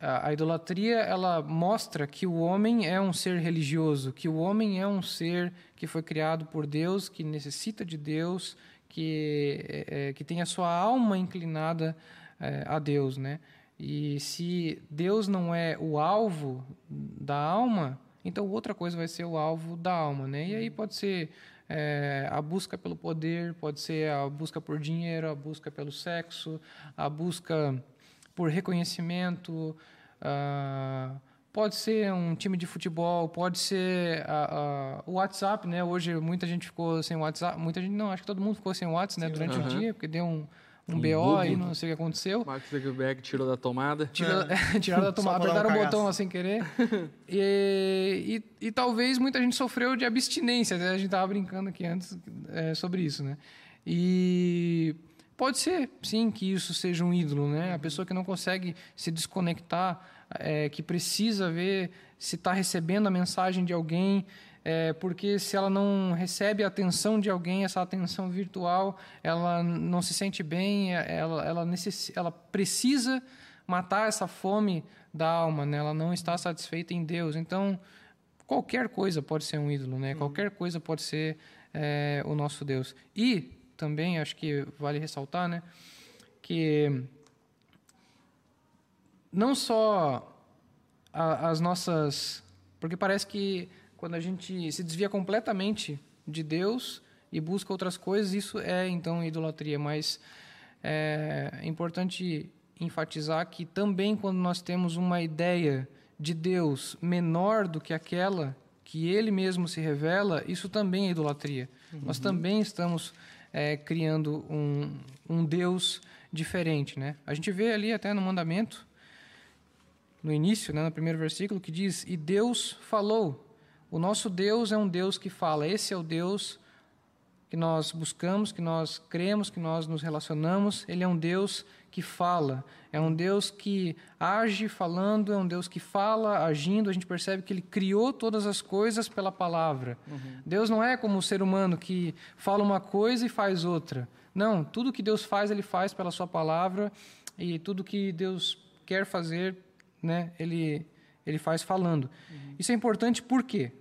a, a, idolatria ela mostra que o homem é um ser religioso, que o homem é um ser que foi criado por Deus, que necessita de Deus, que, é, que tem a sua alma inclinada é, a Deus. Né? E se Deus não é o alvo da alma, então outra coisa vai ser o alvo da alma, né? E aí pode ser é, a busca pelo poder, pode ser a busca por dinheiro, a busca pelo sexo, a busca por reconhecimento, uh, pode ser um time de futebol, pode ser o WhatsApp, né? Hoje muita gente ficou sem WhatsApp, muita gente não, acho que todo mundo ficou sem WhatsApp, né? Durante uhum. o dia, porque deu um um, um BO aí, não sei o que aconteceu. Mark Zuckerberg tirou da tomada. Tirou, é. *laughs* tiraram da *laughs* tomada, apertaram um o botão sem querer. *laughs* e, e, e, talvez muita gente sofreu de abstinência, né? a gente estava brincando aqui antes é, sobre isso, né? E pode ser, sim, que isso seja um ídolo, né? A pessoa que não consegue se desconectar, é, que precisa ver se está recebendo a mensagem de alguém, é, porque se ela não recebe a atenção de alguém, essa atenção virtual, ela não se sente bem, ela, ela, necess, ela precisa matar essa fome da alma, né? ela não está satisfeita em Deus. Então, qualquer coisa pode ser um ídolo, né? Uhum. qualquer coisa pode ser é, o nosso Deus. E também, acho que vale ressaltar, né? que não só a, as nossas Porque parece que quando a gente se desvia completamente de Deus e busca outras coisas, isso é então idolatria. Mas é importante enfatizar que também quando nós temos uma ideia de Deus menor do que aquela que Ele mesmo se revela, isso também é idolatria. Uhum. Nós também estamos é, criando um, um Deus diferente, né? A gente vê ali até no mandamento, no início, né, no primeiro versículo, que diz: E Deus falou. O nosso Deus é um Deus que fala. Esse é o Deus que nós buscamos, que nós cremos, que nós nos relacionamos. Ele é um Deus que fala, é um Deus que age falando, é um Deus que fala agindo. A gente percebe que ele criou todas as coisas pela palavra. Uhum. Deus não é como o ser humano que fala uma coisa e faz outra. Não, tudo que Deus faz, ele faz pela sua palavra e tudo que Deus quer fazer, né, ele ele faz falando. Uhum. Isso é importante porque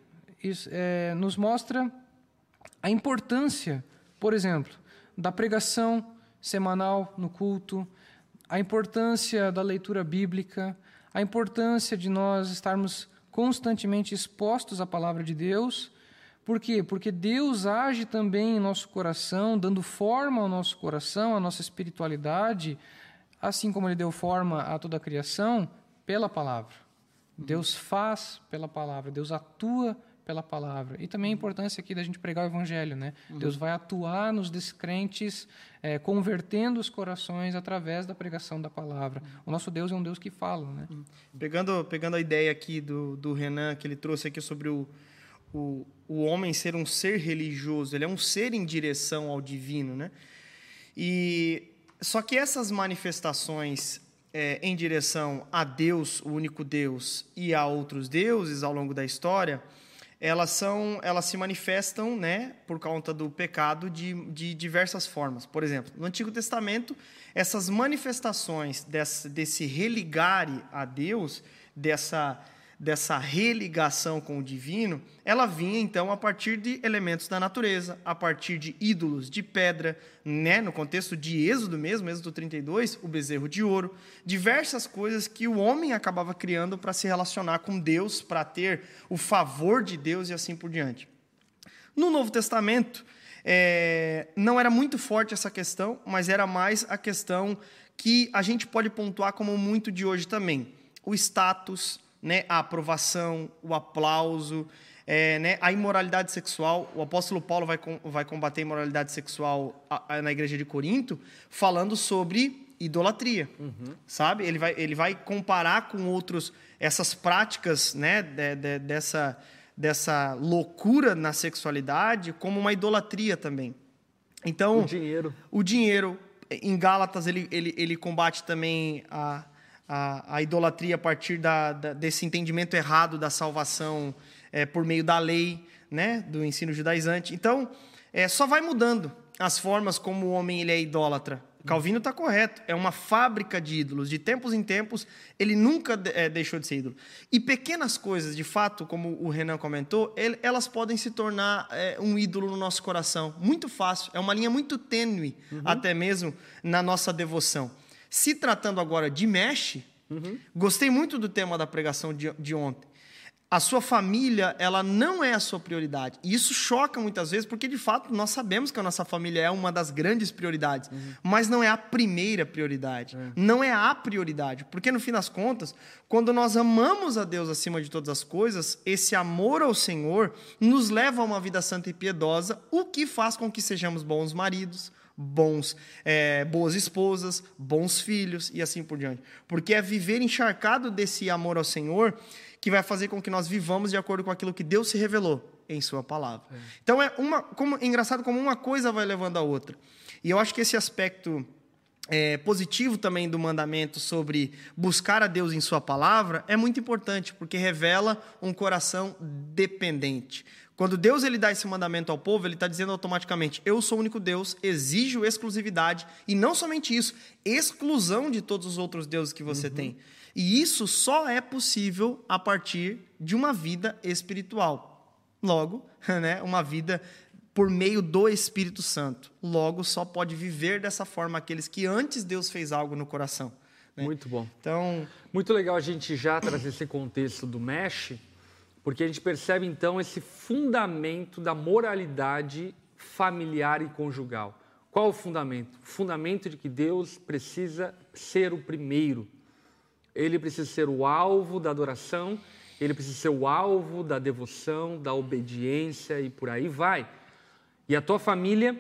é, nos mostra a importância, por exemplo, da pregação semanal no culto, a importância da leitura bíblica, a importância de nós estarmos constantemente expostos à palavra de Deus. Por quê? Porque Deus age também em nosso coração, dando forma ao nosso coração, à nossa espiritualidade, assim como Ele deu forma a toda a criação, pela palavra. Deus faz pela palavra, Deus atua pela palavra. E também a importância aqui da gente pregar o evangelho, né? Uhum. Deus vai atuar nos descrentes, é, convertendo os corações através da pregação da palavra. Uhum. O nosso Deus é um Deus que fala, né? Uhum. Pegando, pegando a ideia aqui do, do Renan, que ele trouxe aqui sobre o, o, o homem ser um ser religioso, ele é um ser em direção ao divino, né? E só que essas manifestações é, em direção a Deus, o único Deus, e a outros deuses ao longo da história, elas são elas se manifestam né por conta do pecado de, de diversas formas. Por exemplo no Antigo Testamento essas manifestações desse, desse religare a Deus dessa dessa religação com o divino, ela vinha então a partir de elementos da natureza, a partir de ídolos de pedra, né, no contexto de Êxodo mesmo, Êxodo 32, o bezerro de ouro, diversas coisas que o homem acabava criando para se relacionar com Deus, para ter o favor de Deus e assim por diante. No Novo Testamento, é, não era muito forte essa questão, mas era mais a questão que a gente pode pontuar como muito de hoje também. O status, né, a aprovação, o aplauso, é, né, a imoralidade sexual. O apóstolo Paulo vai, com, vai combater a imoralidade sexual a, a, na igreja de Corinto, falando sobre idolatria, uhum. sabe? Ele vai, ele vai comparar com outros essas práticas, né, de, de, dessa dessa loucura na sexualidade como uma idolatria também. Então, o dinheiro. O dinheiro em Gálatas ele, ele, ele combate também a a, a idolatria a partir da, da, desse entendimento errado da salvação é, por meio da lei, né, do ensino judaizante. Então, é, só vai mudando as formas como o homem ele é idólatra. Calvino está correto, é uma fábrica de ídolos. De tempos em tempos, ele nunca é, deixou de ser ídolo. E pequenas coisas, de fato, como o Renan comentou, ele, elas podem se tornar é, um ídolo no nosso coração. Muito fácil, é uma linha muito tênue, uhum. até mesmo na nossa devoção. Se tratando agora de mesh, uhum. gostei muito do tema da pregação de, de ontem. A sua família, ela não é a sua prioridade. E isso choca muitas vezes, porque de fato nós sabemos que a nossa família é uma das grandes prioridades, uhum. mas não é a primeira prioridade. É. Não é a prioridade. Porque no fim das contas, quando nós amamos a Deus acima de todas as coisas, esse amor ao Senhor nos leva a uma vida santa e piedosa, o que faz com que sejamos bons maridos, bons, é, boas esposas, bons filhos e assim por diante. Porque é viver encharcado desse amor ao Senhor que vai fazer com que nós vivamos de acordo com aquilo que Deus se revelou em Sua palavra. É. Então é uma, como, é engraçado como uma coisa vai levando a outra. E eu acho que esse aspecto é, positivo também do mandamento sobre buscar a Deus em Sua palavra é muito importante, porque revela um coração dependente. Quando Deus ele dá esse mandamento ao povo, ele está dizendo automaticamente: Eu sou o único Deus, exijo exclusividade, e não somente isso, exclusão de todos os outros deuses que você uhum. tem. E isso só é possível a partir de uma vida espiritual. Logo, *laughs* né, uma vida por meio do Espírito Santo. Logo, só pode viver dessa forma aqueles que antes Deus fez algo no coração. Né? Muito bom. Então, muito legal a gente já trazer esse contexto do mesh porque a gente percebe então esse fundamento da moralidade familiar e conjugal. Qual o fundamento? O fundamento de que Deus precisa ser o primeiro. Ele precisa ser o alvo da adoração, ele precisa ser o alvo da devoção, da obediência e por aí vai. E a tua família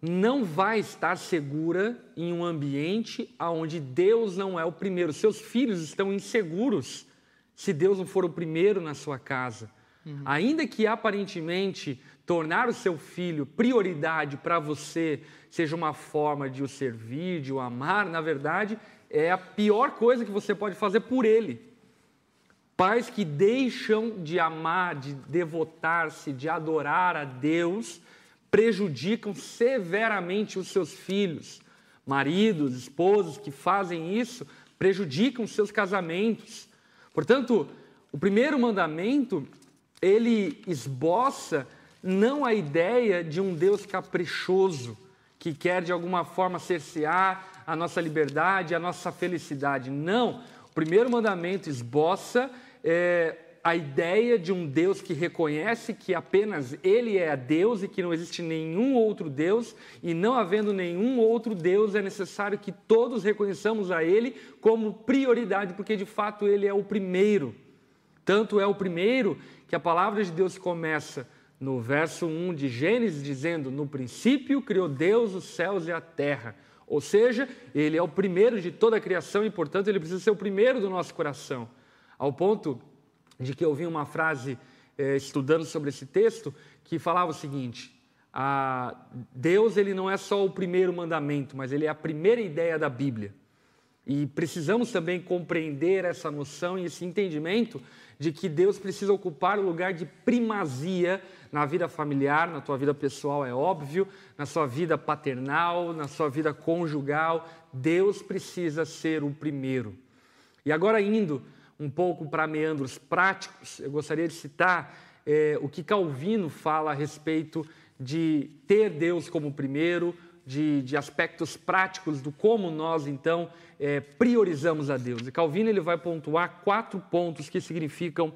não vai estar segura em um ambiente onde Deus não é o primeiro. Seus filhos estão inseguros se Deus não for o primeiro na sua casa. Uhum. Ainda que aparentemente tornar o seu filho prioridade para você seja uma forma de o servir, de o amar, na verdade, é a pior coisa que você pode fazer por ele. Pais que deixam de amar, de devotar-se, de adorar a Deus, prejudicam severamente os seus filhos. Maridos, esposos que fazem isso prejudicam seus casamentos. Portanto, o primeiro mandamento, ele esboça não a ideia de um Deus caprichoso que quer de alguma forma cercear a nossa liberdade, a nossa felicidade. Não. O primeiro mandamento esboça é, a ideia de um Deus que reconhece que apenas Ele é Deus e que não existe nenhum outro Deus, e não havendo nenhum outro Deus, é necessário que todos reconheçamos a Ele como prioridade, porque de fato Ele é o primeiro. Tanto é o primeiro que a palavra de Deus começa no verso 1 de Gênesis, dizendo: No princípio criou Deus os céus e a terra. Ou seja, ele é o primeiro de toda a criação e, portanto, ele precisa ser o primeiro do nosso coração. Ao ponto de que eu vi uma frase eh, estudando sobre esse texto que falava o seguinte: Deus ele não é só o primeiro mandamento, mas ele é a primeira ideia da Bíblia. E precisamos também compreender essa noção e esse entendimento de que Deus precisa ocupar o lugar de primazia na vida familiar, na tua vida pessoal, é óbvio, na sua vida paternal, na sua vida conjugal. Deus precisa ser o primeiro. E agora, indo um pouco para meandros práticos, eu gostaria de citar é, o que Calvino fala a respeito de ter Deus como primeiro, de, de aspectos práticos do como nós, então, é, priorizamos a Deus. E Calvino ele vai pontuar quatro pontos que significam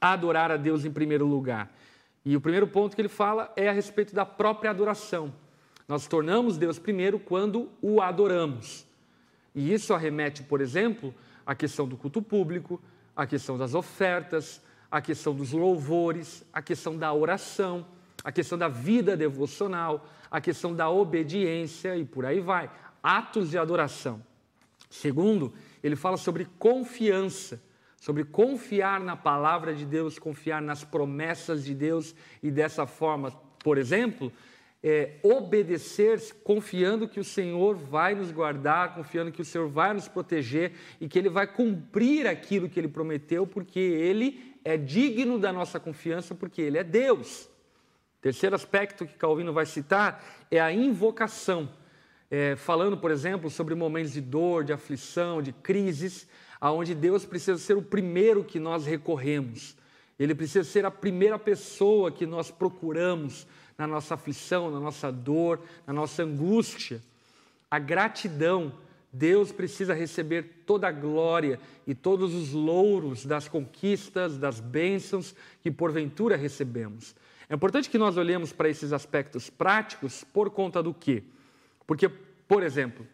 adorar a Deus em primeiro lugar. E o primeiro ponto que ele fala é a respeito da própria adoração. Nós tornamos Deus primeiro quando o adoramos. E isso arremete, por exemplo, à questão do culto público, à questão das ofertas, à questão dos louvores, à questão da oração, à questão da vida devocional, à questão da obediência e por aí vai. Atos de adoração. Segundo, ele fala sobre confiança, sobre confiar na palavra de Deus, confiar nas promessas de Deus e dessa forma, por exemplo, é, obedecer confiando que o Senhor vai nos guardar, confiando que o Senhor vai nos proteger e que Ele vai cumprir aquilo que Ele prometeu, porque Ele é digno da nossa confiança, porque Ele é Deus. Terceiro aspecto que Calvino vai citar é a invocação é, falando, por exemplo, sobre momentos de dor, de aflição, de crises, aonde Deus precisa ser o primeiro que nós recorremos. Ele precisa ser a primeira pessoa que nós procuramos na nossa aflição, na nossa dor, na nossa angústia. A gratidão, Deus precisa receber toda a glória e todos os louros das conquistas, das bênçãos que porventura recebemos. É importante que nós olhemos para esses aspectos práticos por conta do quê? Porque, por exemplo,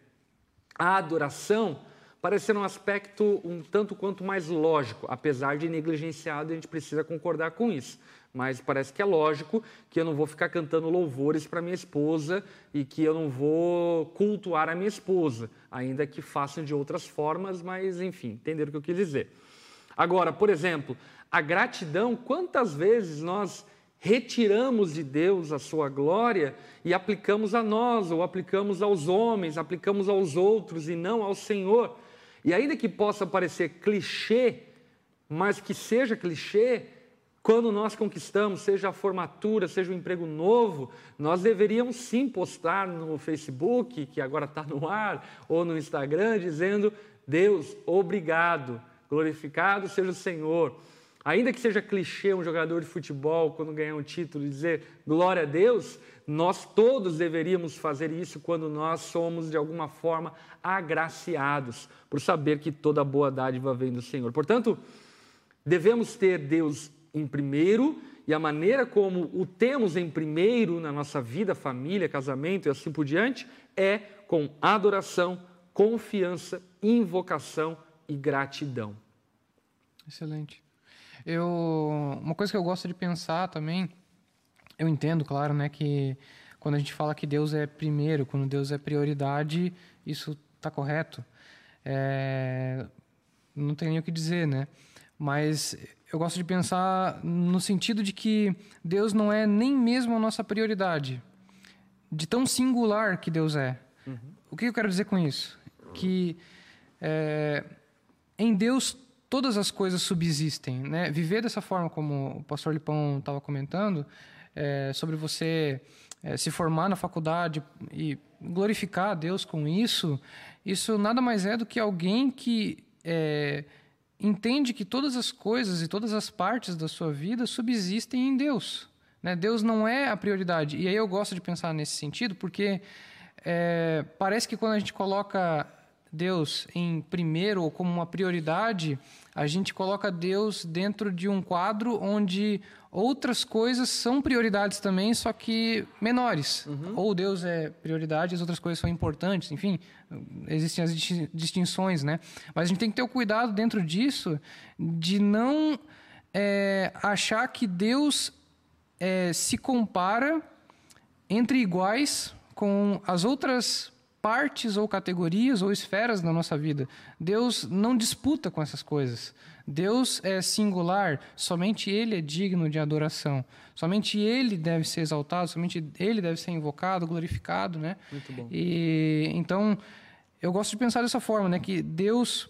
a adoração parece ser um aspecto um tanto quanto mais lógico, apesar de negligenciado, a gente precisa concordar com isso. Mas parece que é lógico que eu não vou ficar cantando louvores para minha esposa e que eu não vou cultuar a minha esposa, ainda que façam de outras formas, mas enfim, entenderam o que eu quis dizer. Agora, por exemplo, a gratidão, quantas vezes nós retiramos de Deus a sua glória e aplicamos a nós, ou aplicamos aos homens, aplicamos aos outros e não ao Senhor. E ainda que possa parecer clichê, mas que seja clichê, quando nós conquistamos, seja a formatura, seja o um emprego novo, nós deveríamos sim postar no Facebook, que agora está no ar, ou no Instagram, dizendo: Deus, obrigado, glorificado seja o Senhor. Ainda que seja clichê um jogador de futebol, quando ganhar um título, dizer glória a Deus, nós todos deveríamos fazer isso quando nós somos, de alguma forma, agraciados por saber que toda boa dádiva vem do Senhor. Portanto, devemos ter Deus em primeiro e a maneira como o temos em primeiro na nossa vida, família, casamento e assim por diante, é com adoração, confiança, invocação e gratidão. Excelente. Eu, uma coisa que eu gosto de pensar também, eu entendo, claro, né, que quando a gente fala que Deus é primeiro, quando Deus é prioridade, isso está correto. É, não tem nem o que dizer, né? Mas eu gosto de pensar no sentido de que Deus não é nem mesmo a nossa prioridade, de tão singular que Deus é. Uhum. O que eu quero dizer com isso? Que é, em Deus todas as coisas subsistem, né? Viver dessa forma, como o pastor Lipão estava comentando, é, sobre você é, se formar na faculdade e glorificar a Deus com isso, isso nada mais é do que alguém que é, entende que todas as coisas e todas as partes da sua vida subsistem em Deus. Né? Deus não é a prioridade. E aí eu gosto de pensar nesse sentido, porque é, parece que quando a gente coloca Deus em primeiro ou como uma prioridade, a gente coloca Deus dentro de um quadro onde outras coisas são prioridades também, só que menores. Uhum. Ou Deus é prioridade, as outras coisas são importantes, enfim, existem as distinções, né? Mas a gente tem que ter o cuidado dentro disso de não é, achar que Deus é, se compara entre iguais com as outras partes ou categorias ou esferas da nossa vida. Deus não disputa com essas coisas. Deus é singular, somente Ele é digno de adoração. Somente Ele deve ser exaltado, somente Ele deve ser invocado, glorificado, né? Muito bom. E então eu gosto de pensar dessa forma, né? Que Deus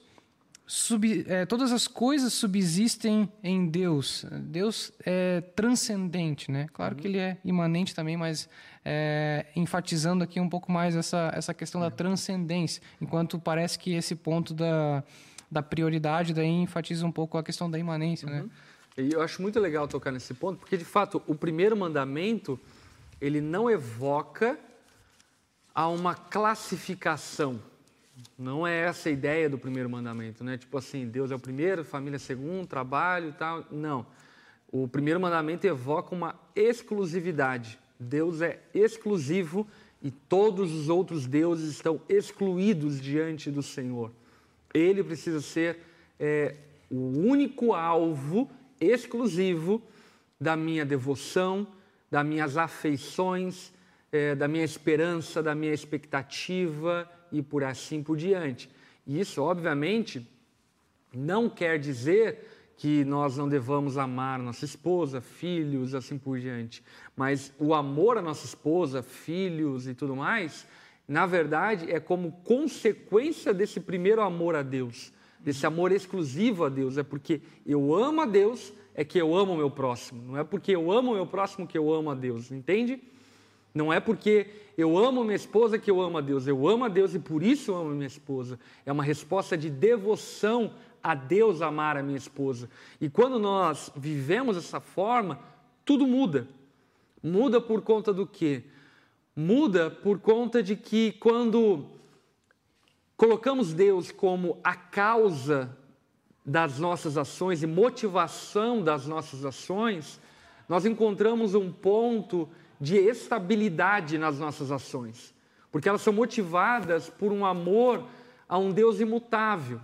Sub, é, todas as coisas subsistem em Deus. Deus é transcendente, né? Claro uhum. que ele é imanente também, mas é, enfatizando aqui um pouco mais essa, essa questão da transcendência, enquanto parece que esse ponto da, da prioridade daí enfatiza um pouco a questão da imanência, né? uhum. né? E eu acho muito legal tocar nesse ponto, porque de fato o primeiro mandamento ele não evoca a uma classificação não é essa a ideia do primeiro mandamento, né? Tipo assim, Deus é o primeiro, família é segundo, trabalho e tal. Não. O primeiro mandamento evoca uma exclusividade. Deus é exclusivo e todos os outros deuses estão excluídos diante do Senhor. Ele precisa ser é, o único alvo exclusivo da minha devoção, das minhas afeições, é, da minha esperança, da minha expectativa e por assim por diante. E isso, obviamente, não quer dizer que nós não devamos amar nossa esposa, filhos, assim por diante. Mas o amor à nossa esposa, filhos e tudo mais, na verdade, é como consequência desse primeiro amor a Deus, desse amor exclusivo a Deus. É porque eu amo a Deus, é que eu amo o meu próximo. Não é porque eu amo o meu próximo que eu amo a Deus, entende? Não é porque eu amo minha esposa que eu amo a Deus. Eu amo a Deus e por isso eu amo minha esposa. É uma resposta de devoção a Deus amar a minha esposa. E quando nós vivemos dessa forma, tudo muda. Muda por conta do quê? Muda por conta de que quando colocamos Deus como a causa das nossas ações e motivação das nossas ações, nós encontramos um ponto de estabilidade nas nossas ações, porque elas são motivadas por um amor a um Deus imutável.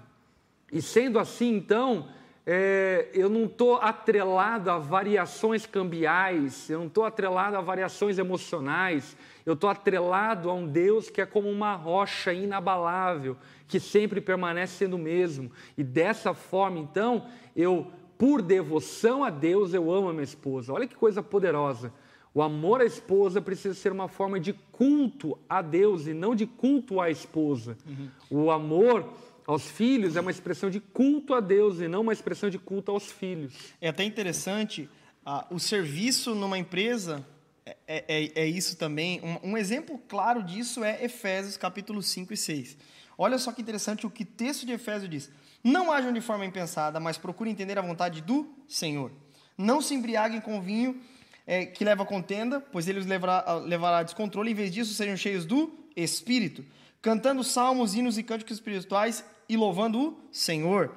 E sendo assim, então, é, eu não estou atrelado a variações cambiais, eu não estou atrelado a variações emocionais, eu estou atrelado a um Deus que é como uma rocha inabalável, que sempre permanece sendo o mesmo. E dessa forma, então, eu, por devoção a Deus, eu amo a minha esposa. Olha que coisa poderosa. O amor à esposa precisa ser uma forma de culto a Deus e não de culto à esposa. Uhum. O amor aos filhos é uma expressão de culto a Deus e não uma expressão de culto aos filhos. É até interessante, uh, o serviço numa empresa é, é, é, é isso também. Um, um, exemplo claro disso é Efésios capítulo 5 e 6. Olha só que interessante o que texto de Efésios diz. Não hajam de forma impensada, mas procurem entender a vontade do Senhor. Não se embriaguem com vinho é, que leva a contenda, pois ele os levará, levará a descontrole, em vez disso sejam cheios do Espírito, cantando salmos, hinos e cânticos espirituais e louvando o Senhor.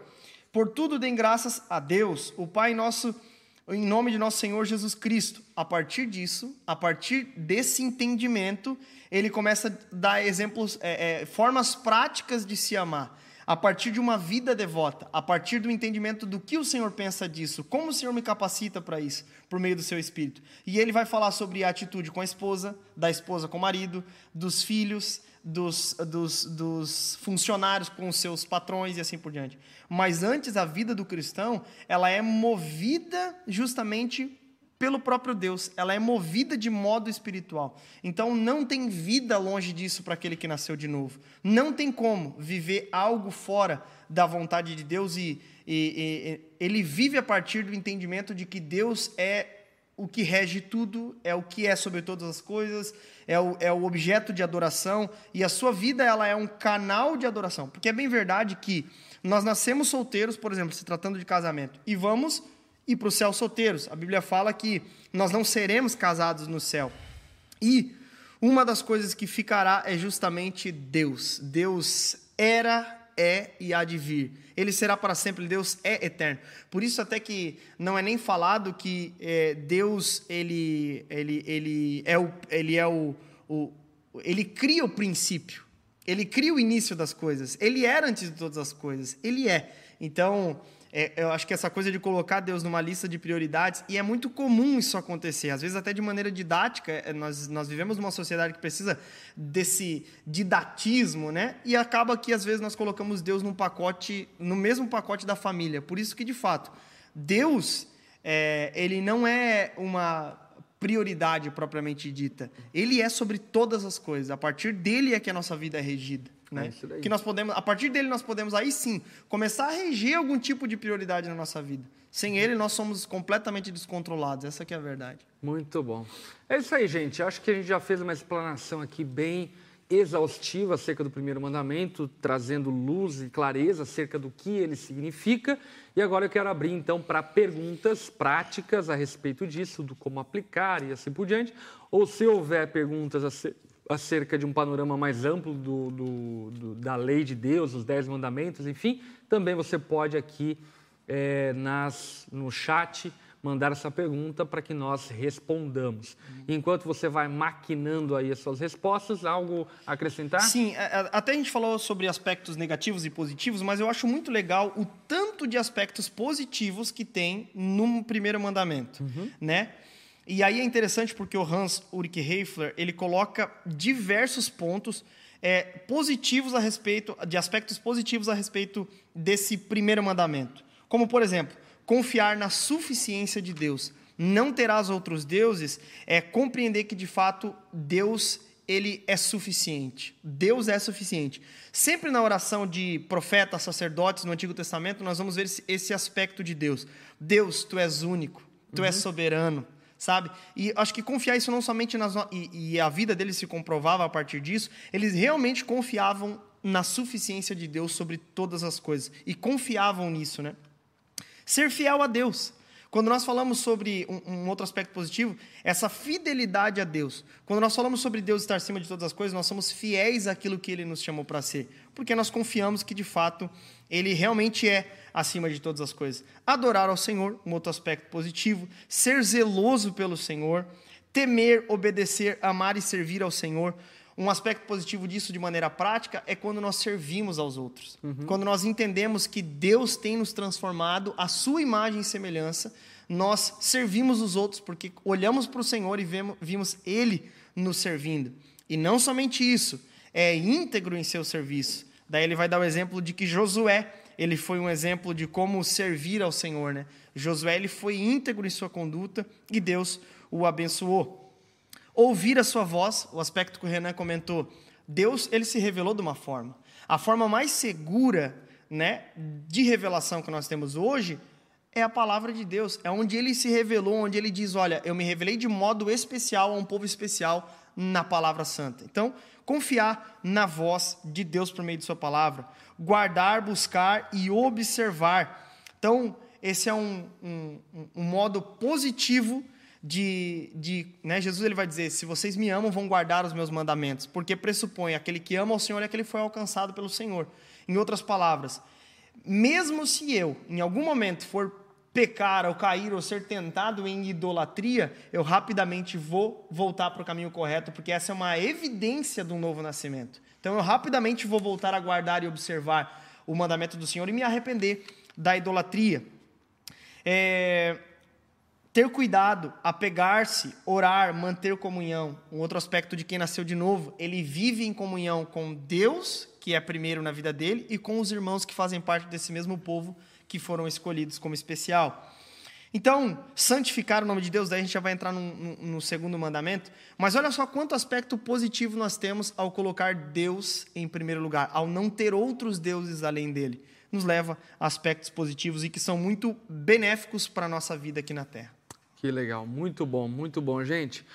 Por tudo deem graças a Deus, o Pai nosso, em nome de nosso Senhor Jesus Cristo. A partir disso, a partir desse entendimento, ele começa a dar exemplos, é, é, formas práticas de se amar. A partir de uma vida devota, a partir do entendimento do que o Senhor pensa disso, como o Senhor me capacita para isso, por meio do seu espírito. E ele vai falar sobre a atitude com a esposa, da esposa com o marido, dos filhos, dos, dos, dos funcionários com os seus patrões e assim por diante. Mas antes, a vida do cristão, ela é movida justamente pelo próprio Deus, ela é movida de modo espiritual. Então não tem vida longe disso para aquele que nasceu de novo. Não tem como viver algo fora da vontade de Deus e, e, e ele vive a partir do entendimento de que Deus é o que rege tudo, é o que é sobre todas as coisas, é o, é o objeto de adoração, e a sua vida ela é um canal de adoração. Porque é bem verdade que nós nascemos solteiros, por exemplo, se tratando de casamento, e vamos ir para o céu solteiros. A Bíblia fala que nós não seremos casados no céu. E uma das coisas que ficará é justamente Deus. Deus era, é e há de vir. Ele será para sempre, Deus é eterno. Por isso até que não é nem falado que é, Deus ele, ele, ele é, o, ele, é o, o, ele cria o princípio, ele cria o início das coisas. Ele era antes de todas as coisas, ele é. Então, é, eu acho que essa coisa de colocar Deus numa lista de prioridades, e é muito comum isso acontecer, às vezes até de maneira didática, é, nós, nós vivemos numa sociedade que precisa desse didatismo, né? E acaba que às vezes nós colocamos Deus num pacote, no mesmo pacote da família. Por isso que, de fato, Deus, é, ele não é uma prioridade propriamente dita. Ele é sobre todas as coisas. A partir dele é que a nossa vida é regida. Né? É que nós podemos, a partir dele nós podemos aí sim começar a reger algum tipo de prioridade na nossa vida. Sem ele nós somos completamente descontrolados. Essa que é a verdade. Muito bom. É isso aí, gente. Acho que a gente já fez uma explanação aqui bem exaustiva acerca do primeiro mandamento, trazendo luz e clareza acerca do que ele significa. E agora eu quero abrir então para perguntas práticas a respeito disso, do como aplicar e assim por diante. Ou se houver perguntas acerca de um panorama mais amplo do, do, do, da lei de Deus, os Dez Mandamentos, enfim, também você pode aqui é, nas, no chat mandar essa pergunta para que nós respondamos. Enquanto você vai maquinando aí as suas respostas, algo a acrescentar? Sim, até a gente falou sobre aspectos negativos e positivos, mas eu acho muito legal o tanto de aspectos positivos que tem no primeiro mandamento, uhum. né? E aí é interessante porque o Hans Ulrich Heifler ele coloca diversos pontos é, positivos a respeito, de aspectos positivos a respeito desse primeiro mandamento. Como, por exemplo, confiar na suficiência de Deus. Não terás outros deuses é compreender que, de fato, Deus ele é suficiente. Deus é suficiente. Sempre na oração de profetas, sacerdotes no Antigo Testamento, nós vamos ver esse aspecto de Deus. Deus, tu és único, tu uhum. és soberano, sabe? E acho que confiar isso não somente nas e, e a vida deles se comprovava a partir disso, eles realmente confiavam na suficiência de Deus sobre todas as coisas e confiavam nisso, né? Ser fiel a Deus. Quando nós falamos sobre um, um, outro aspecto positivo, essa fidelidade a Deus. Quando nós falamos sobre Deus estar acima de todas as coisas, nós somos fiéis àquilo que Ele nos chamou para ser, porque nós confiamos que de fato Ele realmente é acima de todas as coisas. Adorar ao Senhor, um outro aspecto positivo. Ser zeloso pelo Senhor, temer, obedecer, amar e servir ao Senhor. Um aspecto positivo disso, de maneira prática, é quando nós servimos aos outros. Uhum. Quando nós entendemos que Deus tem nos transformado à sua imagem e semelhança, nós servimos os outros porque olhamos para o Senhor e vemos, vimos Ele nos servindo. E não somente isso, é íntegro em seu serviço. Daí ele vai dar o exemplo de que Josué, ele foi um exemplo de como servir ao Senhor, né? Josué ele foi íntegro em sua conduta e Deus o abençoou. Ouvir a sua voz, o aspecto que o Renan comentou, Deus ele se revelou de uma forma. A forma mais segura né, de revelação que nós temos hoje é a palavra de Deus. É onde ele se revelou, onde ele diz: Olha, eu me revelei de modo especial a um povo especial na palavra santa. Então, confiar na voz de Deus por meio de Sua palavra, guardar, buscar e observar. Então, esse é um, um, um modo positivo de, de né, Jesus ele vai dizer: se vocês me amam, vão guardar os meus mandamentos, porque pressupõe aquele que ama o Senhor é aquele que foi alcançado pelo Senhor. Em outras palavras, mesmo se eu, em algum momento, for pecar ou cair ou ser tentado em idolatria, eu rapidamente vou voltar para o caminho correto, porque essa é uma evidência do novo nascimento. Então eu rapidamente vou voltar a guardar e observar o mandamento do Senhor e me arrepender da idolatria. É, ter cuidado, apegar-se, orar, manter comunhão. Um outro aspecto de quem nasceu de novo, ele vive em comunhão com Deus, que é primeiro na vida dele, e com os irmãos que fazem parte desse mesmo povo que foram escolhidos como especial. Então, santificar o nome de Deus, daí a gente já vai entrar no, no, no, segundo mandamento. Mas olha só quanto aspecto positivo nós temos ao colocar Deus em primeiro lugar, ao não ter outros deuses além dele. Nos leva a aspectos positivos e que são muito benéficos para a nossa vida aqui na Terra. Que legal, muito bom, muito bom, gente.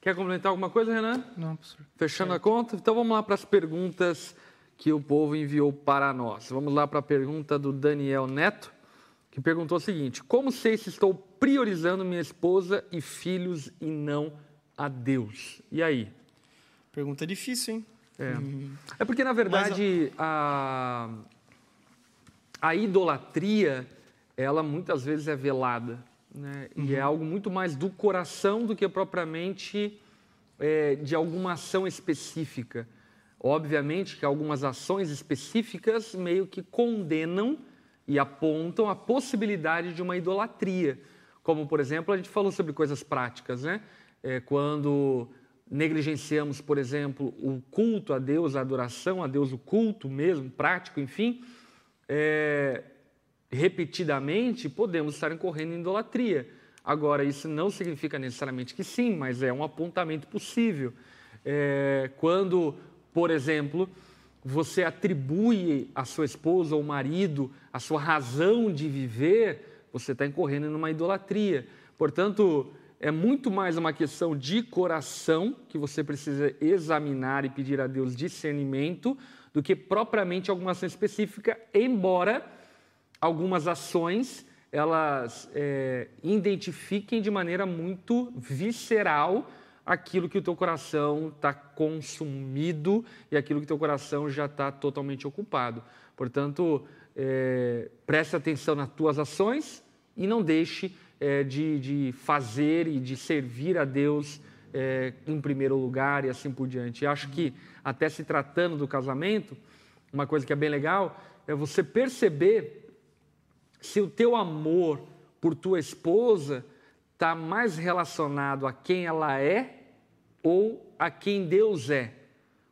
Quer complementar alguma coisa, Renan? Não, professor. Fechando é. a conta? Então vamos lá para as perguntas que o povo enviou para nós. Vamos lá para a pergunta do Daniel Neto, que perguntou o seguinte: Como sei se estou priorizando minha esposa e filhos e não a Deus? E aí? Pergunta difícil, hein? É, hum. é porque, na verdade, a... a idolatria, ela muitas vezes é velada. Né? Uhum. E é algo muito mais do coração do que propriamente é, de alguma ação específica. Obviamente que algumas ações específicas meio que condenam e apontam a possibilidade de uma idolatria. Como, por exemplo, a gente falou sobre coisas práticas, né? É, quando negligenciamos, por exemplo, o culto a Deus, a adoração a Deus, o culto mesmo, prático, enfim, é, repetidamente, podemos estar incorrendo em idolatria. Agora, isso não significa necessariamente que sim, mas é um apontamento possível. É, quando, por exemplo, você atribui à sua esposa ou marido a sua razão de viver, você está incorrendo numa idolatria. Portanto, é muito mais uma questão de coração que você precisa examinar e pedir a Deus discernimento do que propriamente alguma ação específica, embora algumas ações elas é, identifiquem de maneira muito visceral aquilo que o teu coração está consumido e aquilo que o teu coração já está totalmente ocupado. Portanto, é, preste atenção nas tuas ações e não deixe é, de, de, fazer e de servir a Deus é, em primeiro lugar e assim por diante. E acho que, até se tratando do casamento, uma coisa que é bem legal é você perceber se o teu amor por tua esposa está mais relacionado a quem ela é ou a quem Deus é.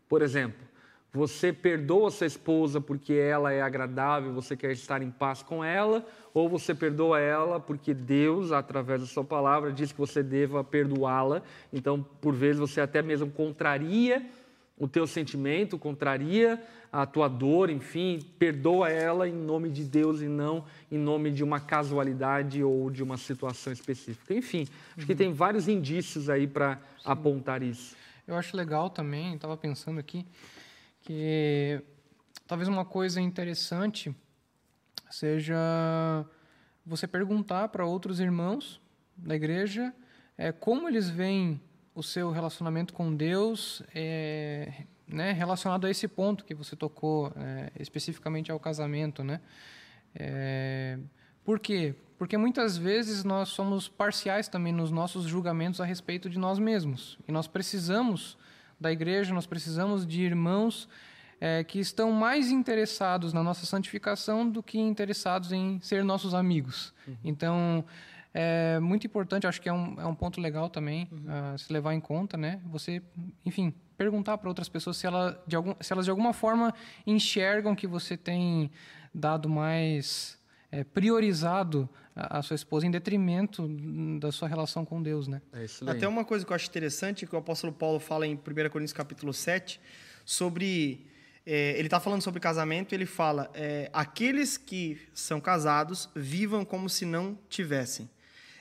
Por exemplo, você perdoa sua esposa porque ela é agradável, você quer estar em paz com ela, ou você perdoa ela porque Deus, através da sua palavra, diz que você deva perdoá-la. Então, por vezes, você até mesmo contraria o teu sentimento, contraria a tua dor, enfim, perdoa ela em nome de Deus e não em nome de uma casualidade ou de uma situação específica. Enfim, acho uhum. que tem vários indícios aí para apontar isso. Eu acho legal também, estava pensando aqui, que talvez uma coisa interessante seja você perguntar para outros irmãos da igreja é, como eles veem o seu relacionamento com Deus é, né, relacionado a esse ponto que você tocou, é, especificamente ao casamento, né? É, por quê? Porque muitas vezes nós somos parciais também nos nossos julgamentos a respeito de nós mesmos. E nós precisamos da igreja, nós precisamos de irmãos é, que estão mais interessados na nossa santificação do que interessados em ser nossos amigos. Uhum. Então, é muito importante, acho que é um, é um ponto legal também uhum. uh, se levar em conta, né? Você, enfim, perguntar para outras pessoas se, ela, de algum, se elas de alguma forma enxergam que você tem dado mais é, priorizado a, a, sua esposa em detrimento da sua relação com Deus, né? É Até uma coisa que eu acho interessante que o apóstolo Paulo fala em 1 Coríntios capítulo 7 sobre é, ele está falando sobre casamento, ele fala: é, aqueles que são casados vivam como se não tivessem.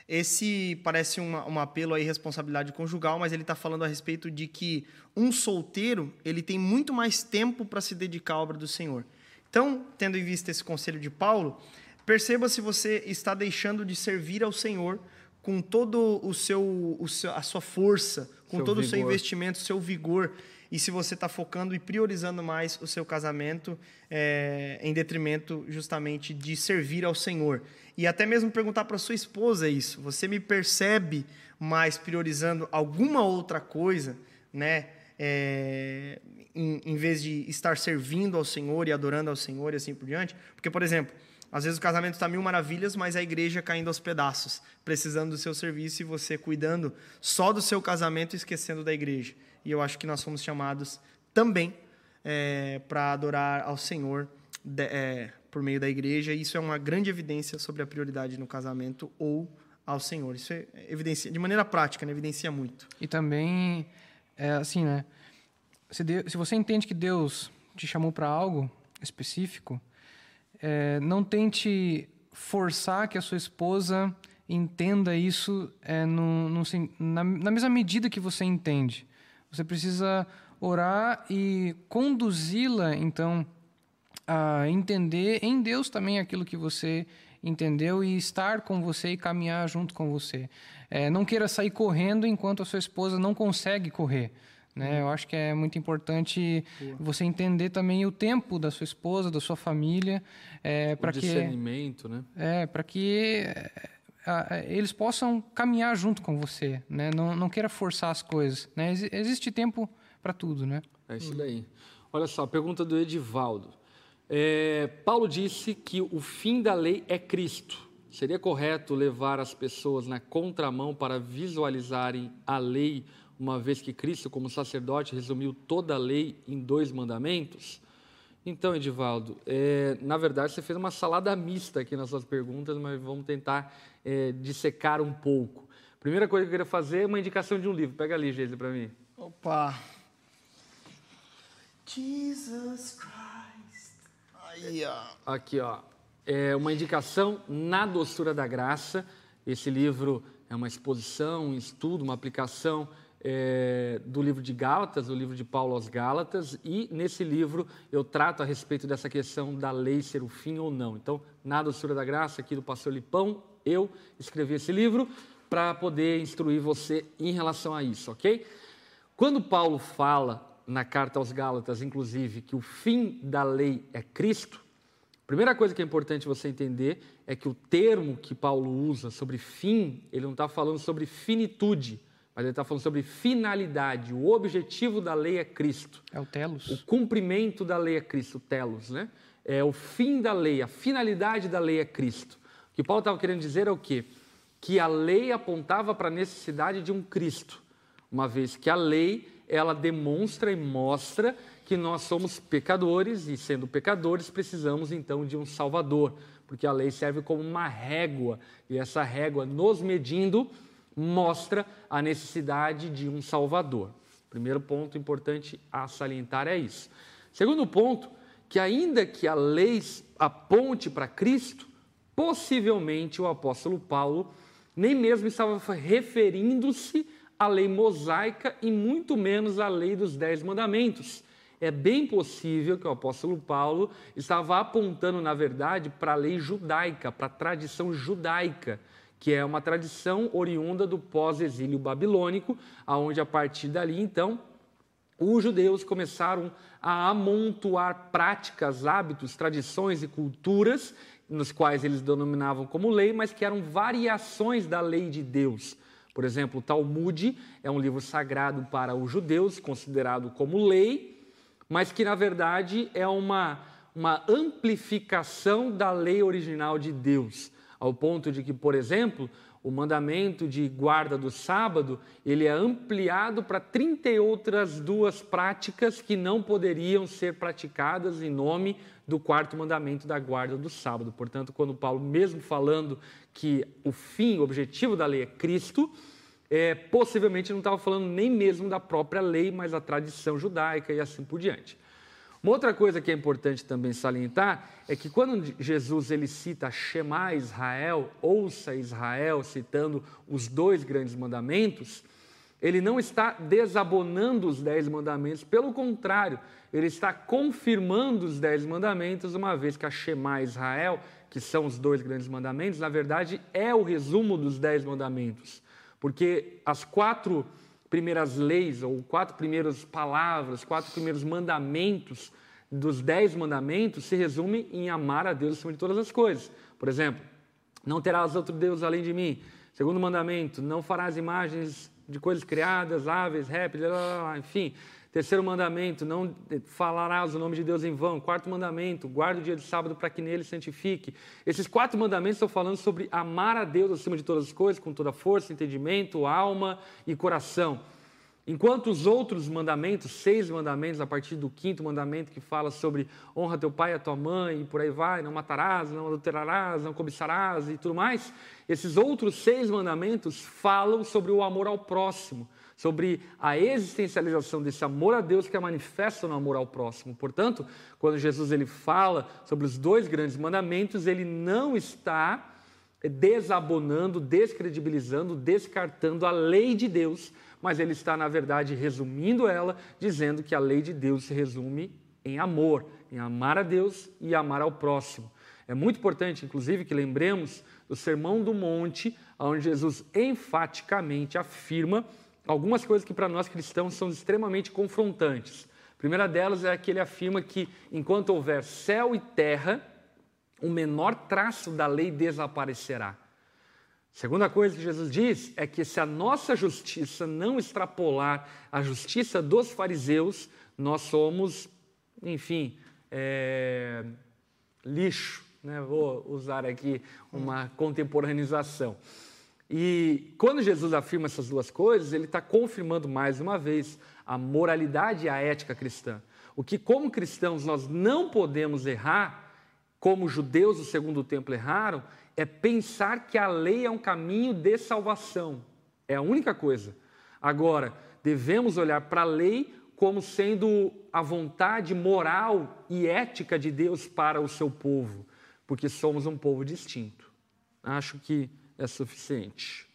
Esse parece uma, um apelo à irresponsabilidade conjugal, mas ele está falando a respeito de que um solteiro ele tem muito mais tempo para se dedicar à obra do Senhor. Então, tendo em vista esse conselho de Paulo, perceba se você está deixando de servir ao Senhor com todo o seu, o seu a sua força, com seu todo vigor. o seu investimento, seu vigor. e se você está focando e priorizando mais o seu casamento é, em detrimento justamente de servir ao Senhor. E até mesmo perguntar para sua esposa isso: você me percebe mais priorizando alguma outra coisa, né? É, em, em vez de estar servindo ao Senhor e adorando ao Senhor e assim por diante? Porque, por exemplo, às vezes o casamento está mil maravilhas, mas a igreja caindo aos pedaços, precisando do seu serviço e você cuidando só do seu casamento e esquecendo da igreja. E eu acho que nós fomos chamados também é, para adorar ao Senhor de, é, por meio da igreja. E isso é uma grande evidência sobre a prioridade no casamento ou ao Senhor. Isso é evidência de maneira prática, né? evidencia muito. E também é assim, né? Se, Deus, se você entende que Deus te chamou para algo específico, é, não tente forçar que a sua esposa entenda isso é, no, no, na, na mesma medida que você entende. Você precisa orar e conduzi-la, então, a entender em Deus também aquilo que você entendeu e estar com você e caminhar junto com você. É, não queira sair correndo enquanto a sua esposa não consegue correr. Né? Eu acho que é muito importante Boa. você entender também o tempo da sua esposa, da sua família, é, para que discernimento, né? É, para que é, eles possam caminhar junto com você, né? Não, não queira forçar as coisas, né? Ex existe tempo para tudo, né? É isso daí. Olha só, pergunta do Edivaldo. É, Paulo disse que o fim da lei é Cristo. Seria correto levar as pessoas na contramão para visualizarem a lei, uma vez que Cristo, como sacerdote, resumiu toda a lei em dois mandamentos? Então, Edivaldo, é, na verdade você fez uma salada mista aqui nas suas perguntas, mas vamos tentar é, dissecar um pouco. Primeira coisa que eu queria fazer é uma indicação de um livro. Pega ali, Geise, para mim. Opa! Jesus Christ. Aí, ó. Aqui, ó. É uma indicação na doçura da graça. Esse livro é uma exposição, um estudo, uma aplicação é, do livro de Gálatas, o livro de Paulo aos Gálatas, e nesse livro eu trato a respeito dessa questão da lei ser o fim ou não. Então, na doçura da graça, aqui do Pastor Lipão, eu escrevi esse livro para poder instruir você em relação a isso, ok? Quando Paulo fala na carta aos Gálatas, inclusive, que o fim da lei é Cristo, a primeira coisa que é importante você entender é que o termo que Paulo usa sobre fim, ele não está falando sobre finitude, mas ele está falando sobre finalidade. O objetivo da lei é Cristo. É o telos. O cumprimento da lei é Cristo, o telos, né? É o fim da lei, a finalidade da lei é Cristo. O que Paulo estava querendo dizer é o quê? Que a lei apontava para a necessidade de um Cristo, uma vez que a lei ela demonstra e mostra que nós somos pecadores e, sendo pecadores, precisamos então de um Salvador, porque a lei serve como uma régua e essa régua, nos medindo, mostra a necessidade de um Salvador. Primeiro ponto importante a salientar é isso. Segundo ponto, que ainda que a lei aponte para Cristo, possivelmente o apóstolo Paulo nem mesmo estava referindo-se a lei mosaica e muito menos a lei dos Dez Mandamentos. É bem possível que o apóstolo Paulo estava apontando, na verdade, para a lei judaica, para a tradição judaica, que é uma tradição oriunda do pós-exílio babilônico, aonde a partir dali, então, os judeus começaram a amontoar práticas, hábitos, tradições e culturas, nos quais eles denominavam como lei, mas que eram variações da lei de Deus. Por exemplo, o Talmud é um livro sagrado para os judeus, considerado como lei, mas que na verdade é uma, uma amplificação da lei original de Deus, ao ponto de que, por exemplo, o mandamento de guarda do sábado, ele é ampliado para 30 outras duas práticas que não poderiam ser praticadas em nome do quarto mandamento da guarda do sábado. Portanto, quando Paulo, mesmo falando que o fim, o objetivo da lei é Cristo, é, possivelmente não estava falando nem mesmo da própria lei, mas da tradição judaica e assim por diante. Uma outra coisa que é importante também salientar é que quando Jesus ele cita Shema Israel, ouça Israel, citando os dois grandes mandamentos, ele não está desabonando os dez mandamentos, pelo contrário, ele está confirmando os dez mandamentos, uma vez que a Shema Israel, que são os dois grandes mandamentos, na verdade é o resumo dos dez mandamentos. Porque as quatro primeiras leis, ou quatro primeiras palavras, quatro primeiros mandamentos dos dez mandamentos se resume em amar a Deus acima de todas as coisas. Por exemplo, não terás outro Deus além de mim. Segundo mandamento, não farás imagens de coisas criadas, aves, répteis, enfim. Terceiro mandamento, não falarás o nome de Deus em vão. Quarto mandamento, guarda o dia de sábado para que nele santifique. Esses quatro mandamentos estão falando sobre amar a Deus acima de todas as coisas, com toda força, entendimento, alma e coração. Enquanto os outros mandamentos, seis mandamentos, a partir do quinto mandamento que fala sobre honra teu pai e a tua mãe e por aí vai, não matarás, não adulterarás, não cobiçarás e tudo mais, esses outros seis mandamentos falam sobre o amor ao próximo, sobre a existencialização desse amor a Deus que é manifesto no amor ao próximo. Portanto, quando Jesus ele fala sobre os dois grandes mandamentos, ele não está desabonando, descredibilizando, descartando a lei de Deus mas ele está, na verdade, resumindo ela, dizendo que a lei de Deus se resume em amor, em amar a Deus e amar ao próximo. É muito importante, inclusive, que lembremos do Sermão do Monte, onde Jesus enfaticamente afirma algumas coisas que para nós cristãos são extremamente confrontantes. A primeira delas é que ele afirma que enquanto houver céu e terra, o menor traço da lei desaparecerá. Segunda coisa que Jesus diz é que se a nossa justiça não extrapolar a justiça dos fariseus, nós somos, enfim, é, lixo. Né? Vou usar aqui uma contemporanização. E quando Jesus afirma essas duas coisas, ele está confirmando mais uma vez a moralidade e a ética cristã. O que, como cristãos, nós não podemos errar, como judeus do segundo templo erraram, é pensar que a lei é um caminho de salvação. É a única coisa. Agora, devemos olhar para a lei como sendo a vontade moral e ética de Deus para o seu povo, porque somos um povo distinto. Acho que é suficiente.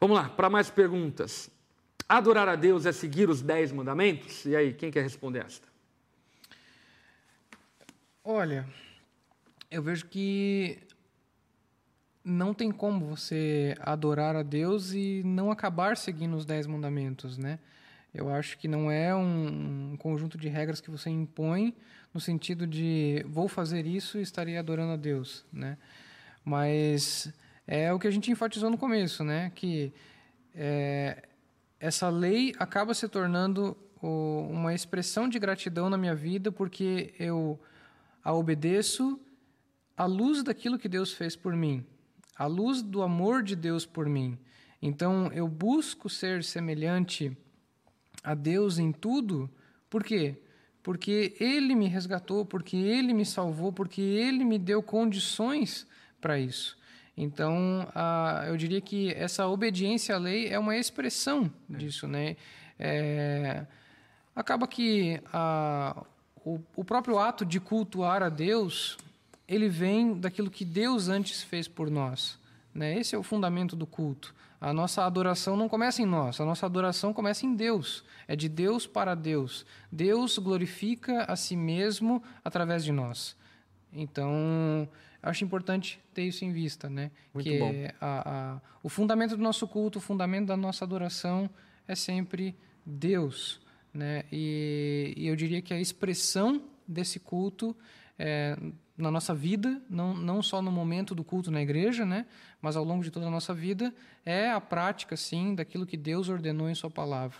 Vamos lá, para mais perguntas. Adorar a Deus é seguir os dez mandamentos? E aí, quem quer responder esta? Olha, eu vejo que não tem como você adorar a Deus e não acabar seguindo os dez mandamentos, né? Eu acho que não é um, conjunto de regras que você impõe no sentido de vou fazer isso e estarei adorando a Deus, né? Mas é o que a gente enfatizou no começo, né? Que é, essa lei acaba se tornando o, uma expressão de gratidão na minha vida porque eu a obedeço à luz daquilo que Deus fez por mim, à luz do amor de Deus por mim. Então eu busco ser semelhante a Deus em tudo, por quê? Porque Ele me resgatou, porque Ele me salvou, porque Ele me deu condições para isso. Então, eu diria que essa obediência à lei é uma expressão é. disso, né? É, acaba que a, o, o próprio ato de cultuar a Deus, ele vem daquilo que Deus antes fez por nós. Né? Esse é o fundamento do culto. A nossa adoração não começa em nós, a nossa adoração começa em Deus. É de Deus para Deus. Deus glorifica a si mesmo através de nós. Então, acho importante ter isso em vista, né? Muito que bom. A, a, o fundamento do nosso culto, o fundamento da nossa adoração é sempre Deus. Né? E, e eu diria que a expressão desse culto é, na nossa vida, não, não só no momento do culto na igreja, né? mas ao longo de toda a nossa vida, é a prática, sim, daquilo que Deus ordenou em Sua palavra.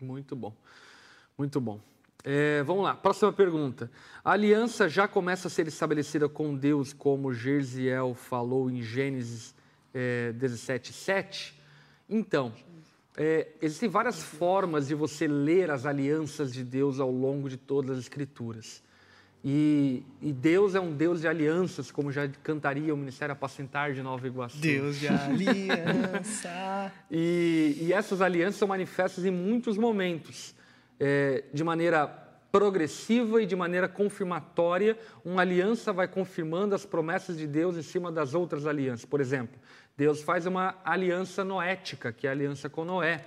Muito bom, muito bom. É, vamos lá, próxima pergunta. A aliança já começa a ser estabelecida com Deus, como Gerziel falou em Gênesis é, 17, 7? Então, é, existem várias formas de você ler as alianças de Deus ao longo de todas as Escrituras. E, e, Deus é um Deus de alianças, como já cantaria o Ministério Apacentar de Nova Iguaçu. Deus de *laughs* aliança. e, e, essas alianças são manifestas em muitos momentos, é, de maneira progressiva e de maneira confirmatória. Uma aliança vai confirmando as promessas de Deus em cima das outras alianças. Por exemplo, Deus faz uma aliança noética, que é a aliança com Noé.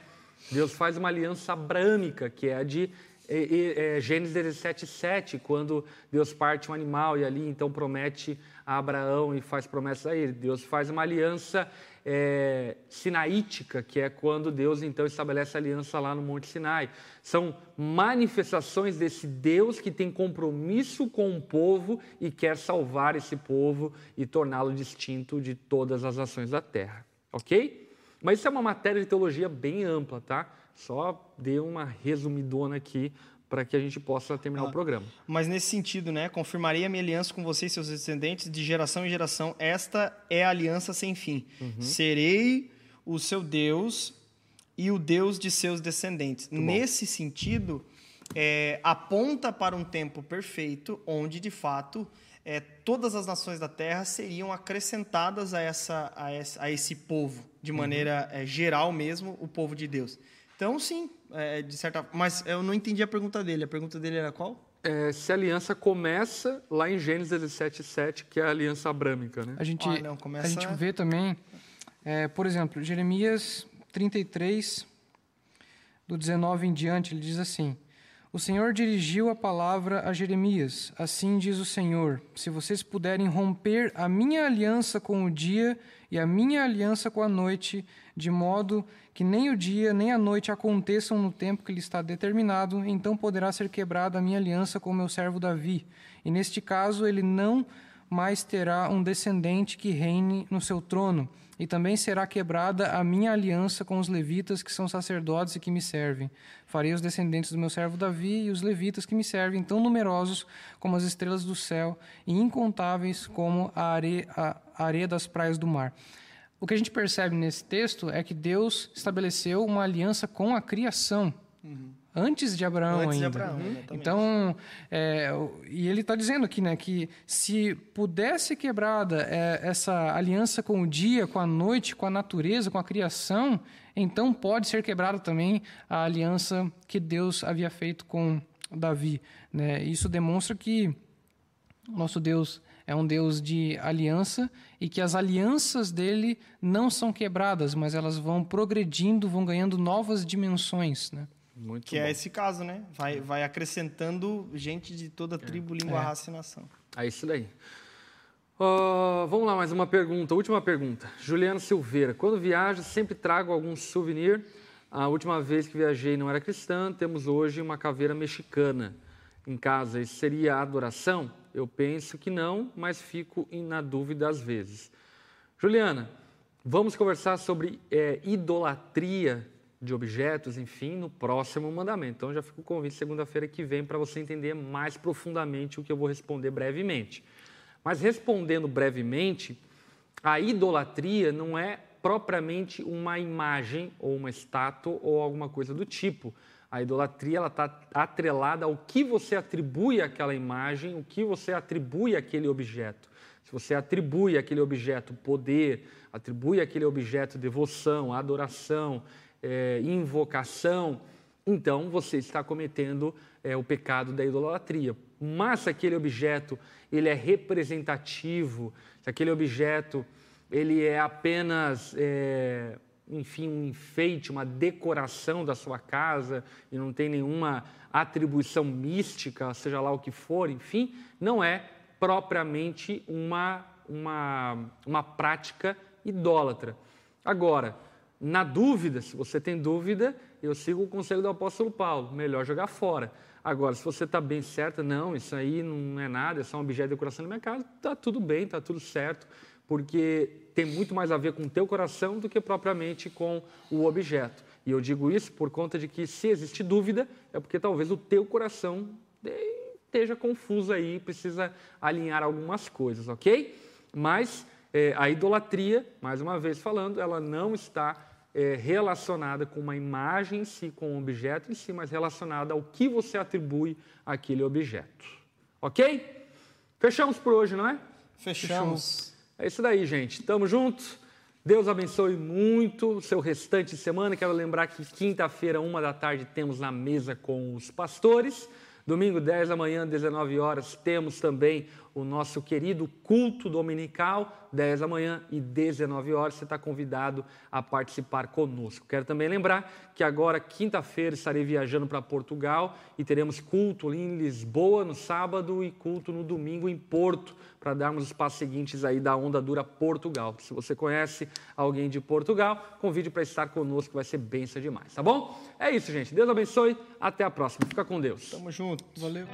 Deus faz uma aliança abrâmica, que é a de é, é, Gênesis 17, 7, quando Deus parte um animal e ali então promete a Abraão e faz promessa a ele. Deus faz uma aliança é, sinaítica, que é quando Deus então estabelece a aliança lá no Monte Sinai. São manifestações desse Deus que tem compromisso com o povo e quer salvar esse povo e torná-lo distinto de todas as nações da terra. Ok? Mas isso é uma matéria de teologia bem ampla, tá? Só dei uma resumidona aqui para que a gente possa terminar ah, o programa. Mas nesse sentido, né? Confirmarei a minha aliança com você e seus descendentes de geração em geração. Esta é a aliança sem fim. Uhum. Serei o seu Deus e o Deus de seus descendentes. Muito nesse bom. sentido, é, aponta para um tempo perfeito, onde de fato é, todas as nações da terra seriam acrescentadas a, essa, a, esse, a esse povo, de uhum. maneira uhum. é, geral mesmo, o povo de Deus. Então, sim, é, de certa Mas eu não entendi a pergunta dele. A pergunta dele era qual? É, se a aliança começa lá em Gênesis 17,7, que é a aliança abrâmica, né? A gente, ah, não, começa... a gente vê também, é, por exemplo, Jeremias 33, do 19 em diante, ele diz assim: O Senhor dirigiu a palavra a Jeremias. Assim diz o Senhor: Se vocês puderem romper a minha aliança com o dia e a minha aliança com a noite, de modo que nem o dia nem a noite aconteçam no tempo que lhe está determinado, então poderá ser quebrada a minha aliança com meu servo Davi. E neste caso ele não mais terá um descendente que reine no seu trono, e também será quebrada a minha aliança com os levitas, que são sacerdotes e que me servem. Farei os descendentes do meu servo Davi e os levitas que me servem tão numerosos como as estrelas do céu e incontáveis como a areia, a areia das praias do mar. O que a gente percebe nesse texto é que Deus estabeleceu uma aliança com a criação. Uhum. Antes de Abraão Antes ainda. De Abraão, uhum. Então, é, e ele está dizendo aqui, né, que se pudesse quebrada é, essa aliança com o dia, com a noite, com a natureza, com a criação, então pode ser quebrada também a aliança que Deus havia feito com Davi. Né? Isso demonstra que nosso Deus é um Deus de aliança e que as alianças dele não são quebradas, mas elas vão progredindo, vão ganhando novas dimensões, né? Muito que é bom. é esse caso, né? Vai, vai acrescentando gente de toda tribo, é. língua, é. raça e nação. É isso daí. Uh, vamos lá, mais uma pergunta, última pergunta. Juliano Silveira, quando viajo sempre trago algum souvenir. A última vez que viajei não era cristã, temos hoje uma caveira mexicana em casa. Isso seria adoração? Eu penso que não, mas fico na dúvida às vezes. Juliana, vamos conversar sobre é, idolatria de objetos, enfim, no próximo mandamento. Então já fico o convite segunda-feira que vem para você entender mais profundamente o que eu vou responder brevemente. Mas respondendo brevemente, a idolatria não é propriamente uma imagem ou uma estátua ou alguma coisa do tipo. A idolatria ela está atrelada ao que você atribui àquela imagem, o que você atribui àquele objeto. Se você atribui àquele objeto poder, atribui àquele objeto devoção, adoração, é, invocação, então você está cometendo é, o pecado da idolatria. Mas se aquele objeto ele é representativo, se aquele objeto ele é apenas é, enfim, um enfeite, uma decoração da sua casa e não tem nenhuma atribuição mística, seja lá o que for, enfim, não é propriamente uma, uma, uma prática idólatra. Agora, na dúvida, se você tem dúvida, eu sigo o conselho do apóstolo Paulo, melhor jogar fora. Agora, se você está bem certa, não, isso aí não é nada, é só um objeto de decoração na minha casa, está tudo bem, está tudo certo porque tem muito mais a ver com o teu coração do que propriamente com o objeto. E eu digo isso por conta de que se existe dúvida, é porque talvez o teu coração esteja confuso aí, precisa alinhar algumas coisas, ok? Mas é, a idolatria, mais uma vez falando, ela não está é, relacionada com uma imagem em si, com um objeto em si, mas relacionada ao que você atribui àquele objeto. Ok? Fechamos por hoje, não é? Fechamos. Fechamos. É isso daí, gente. Tamo junto. Deus abençoe muito o seu restante de semana. Quero lembrar que quinta-feira, uma da tarde, temos na mesa com os pastores. Domingo, 10 da manhã, 19 horas, temos também o nosso querido culto dominical, 10 da manhã e 19 horas. Você está convidado a participar conosco. Quero também lembrar que agora, quinta-feira, estarei viajando para Portugal e teremos culto em Lisboa no sábado e culto no domingo em Porto, para darmos os passos seguintes aí da Onda Dura Portugal. Se você conhece alguém de Portugal, convide para estar conosco, vai ser benção demais, tá bom? É isso, gente. Deus abençoe. Até a próxima. Fica com Deus. Tamo junto. Valeu.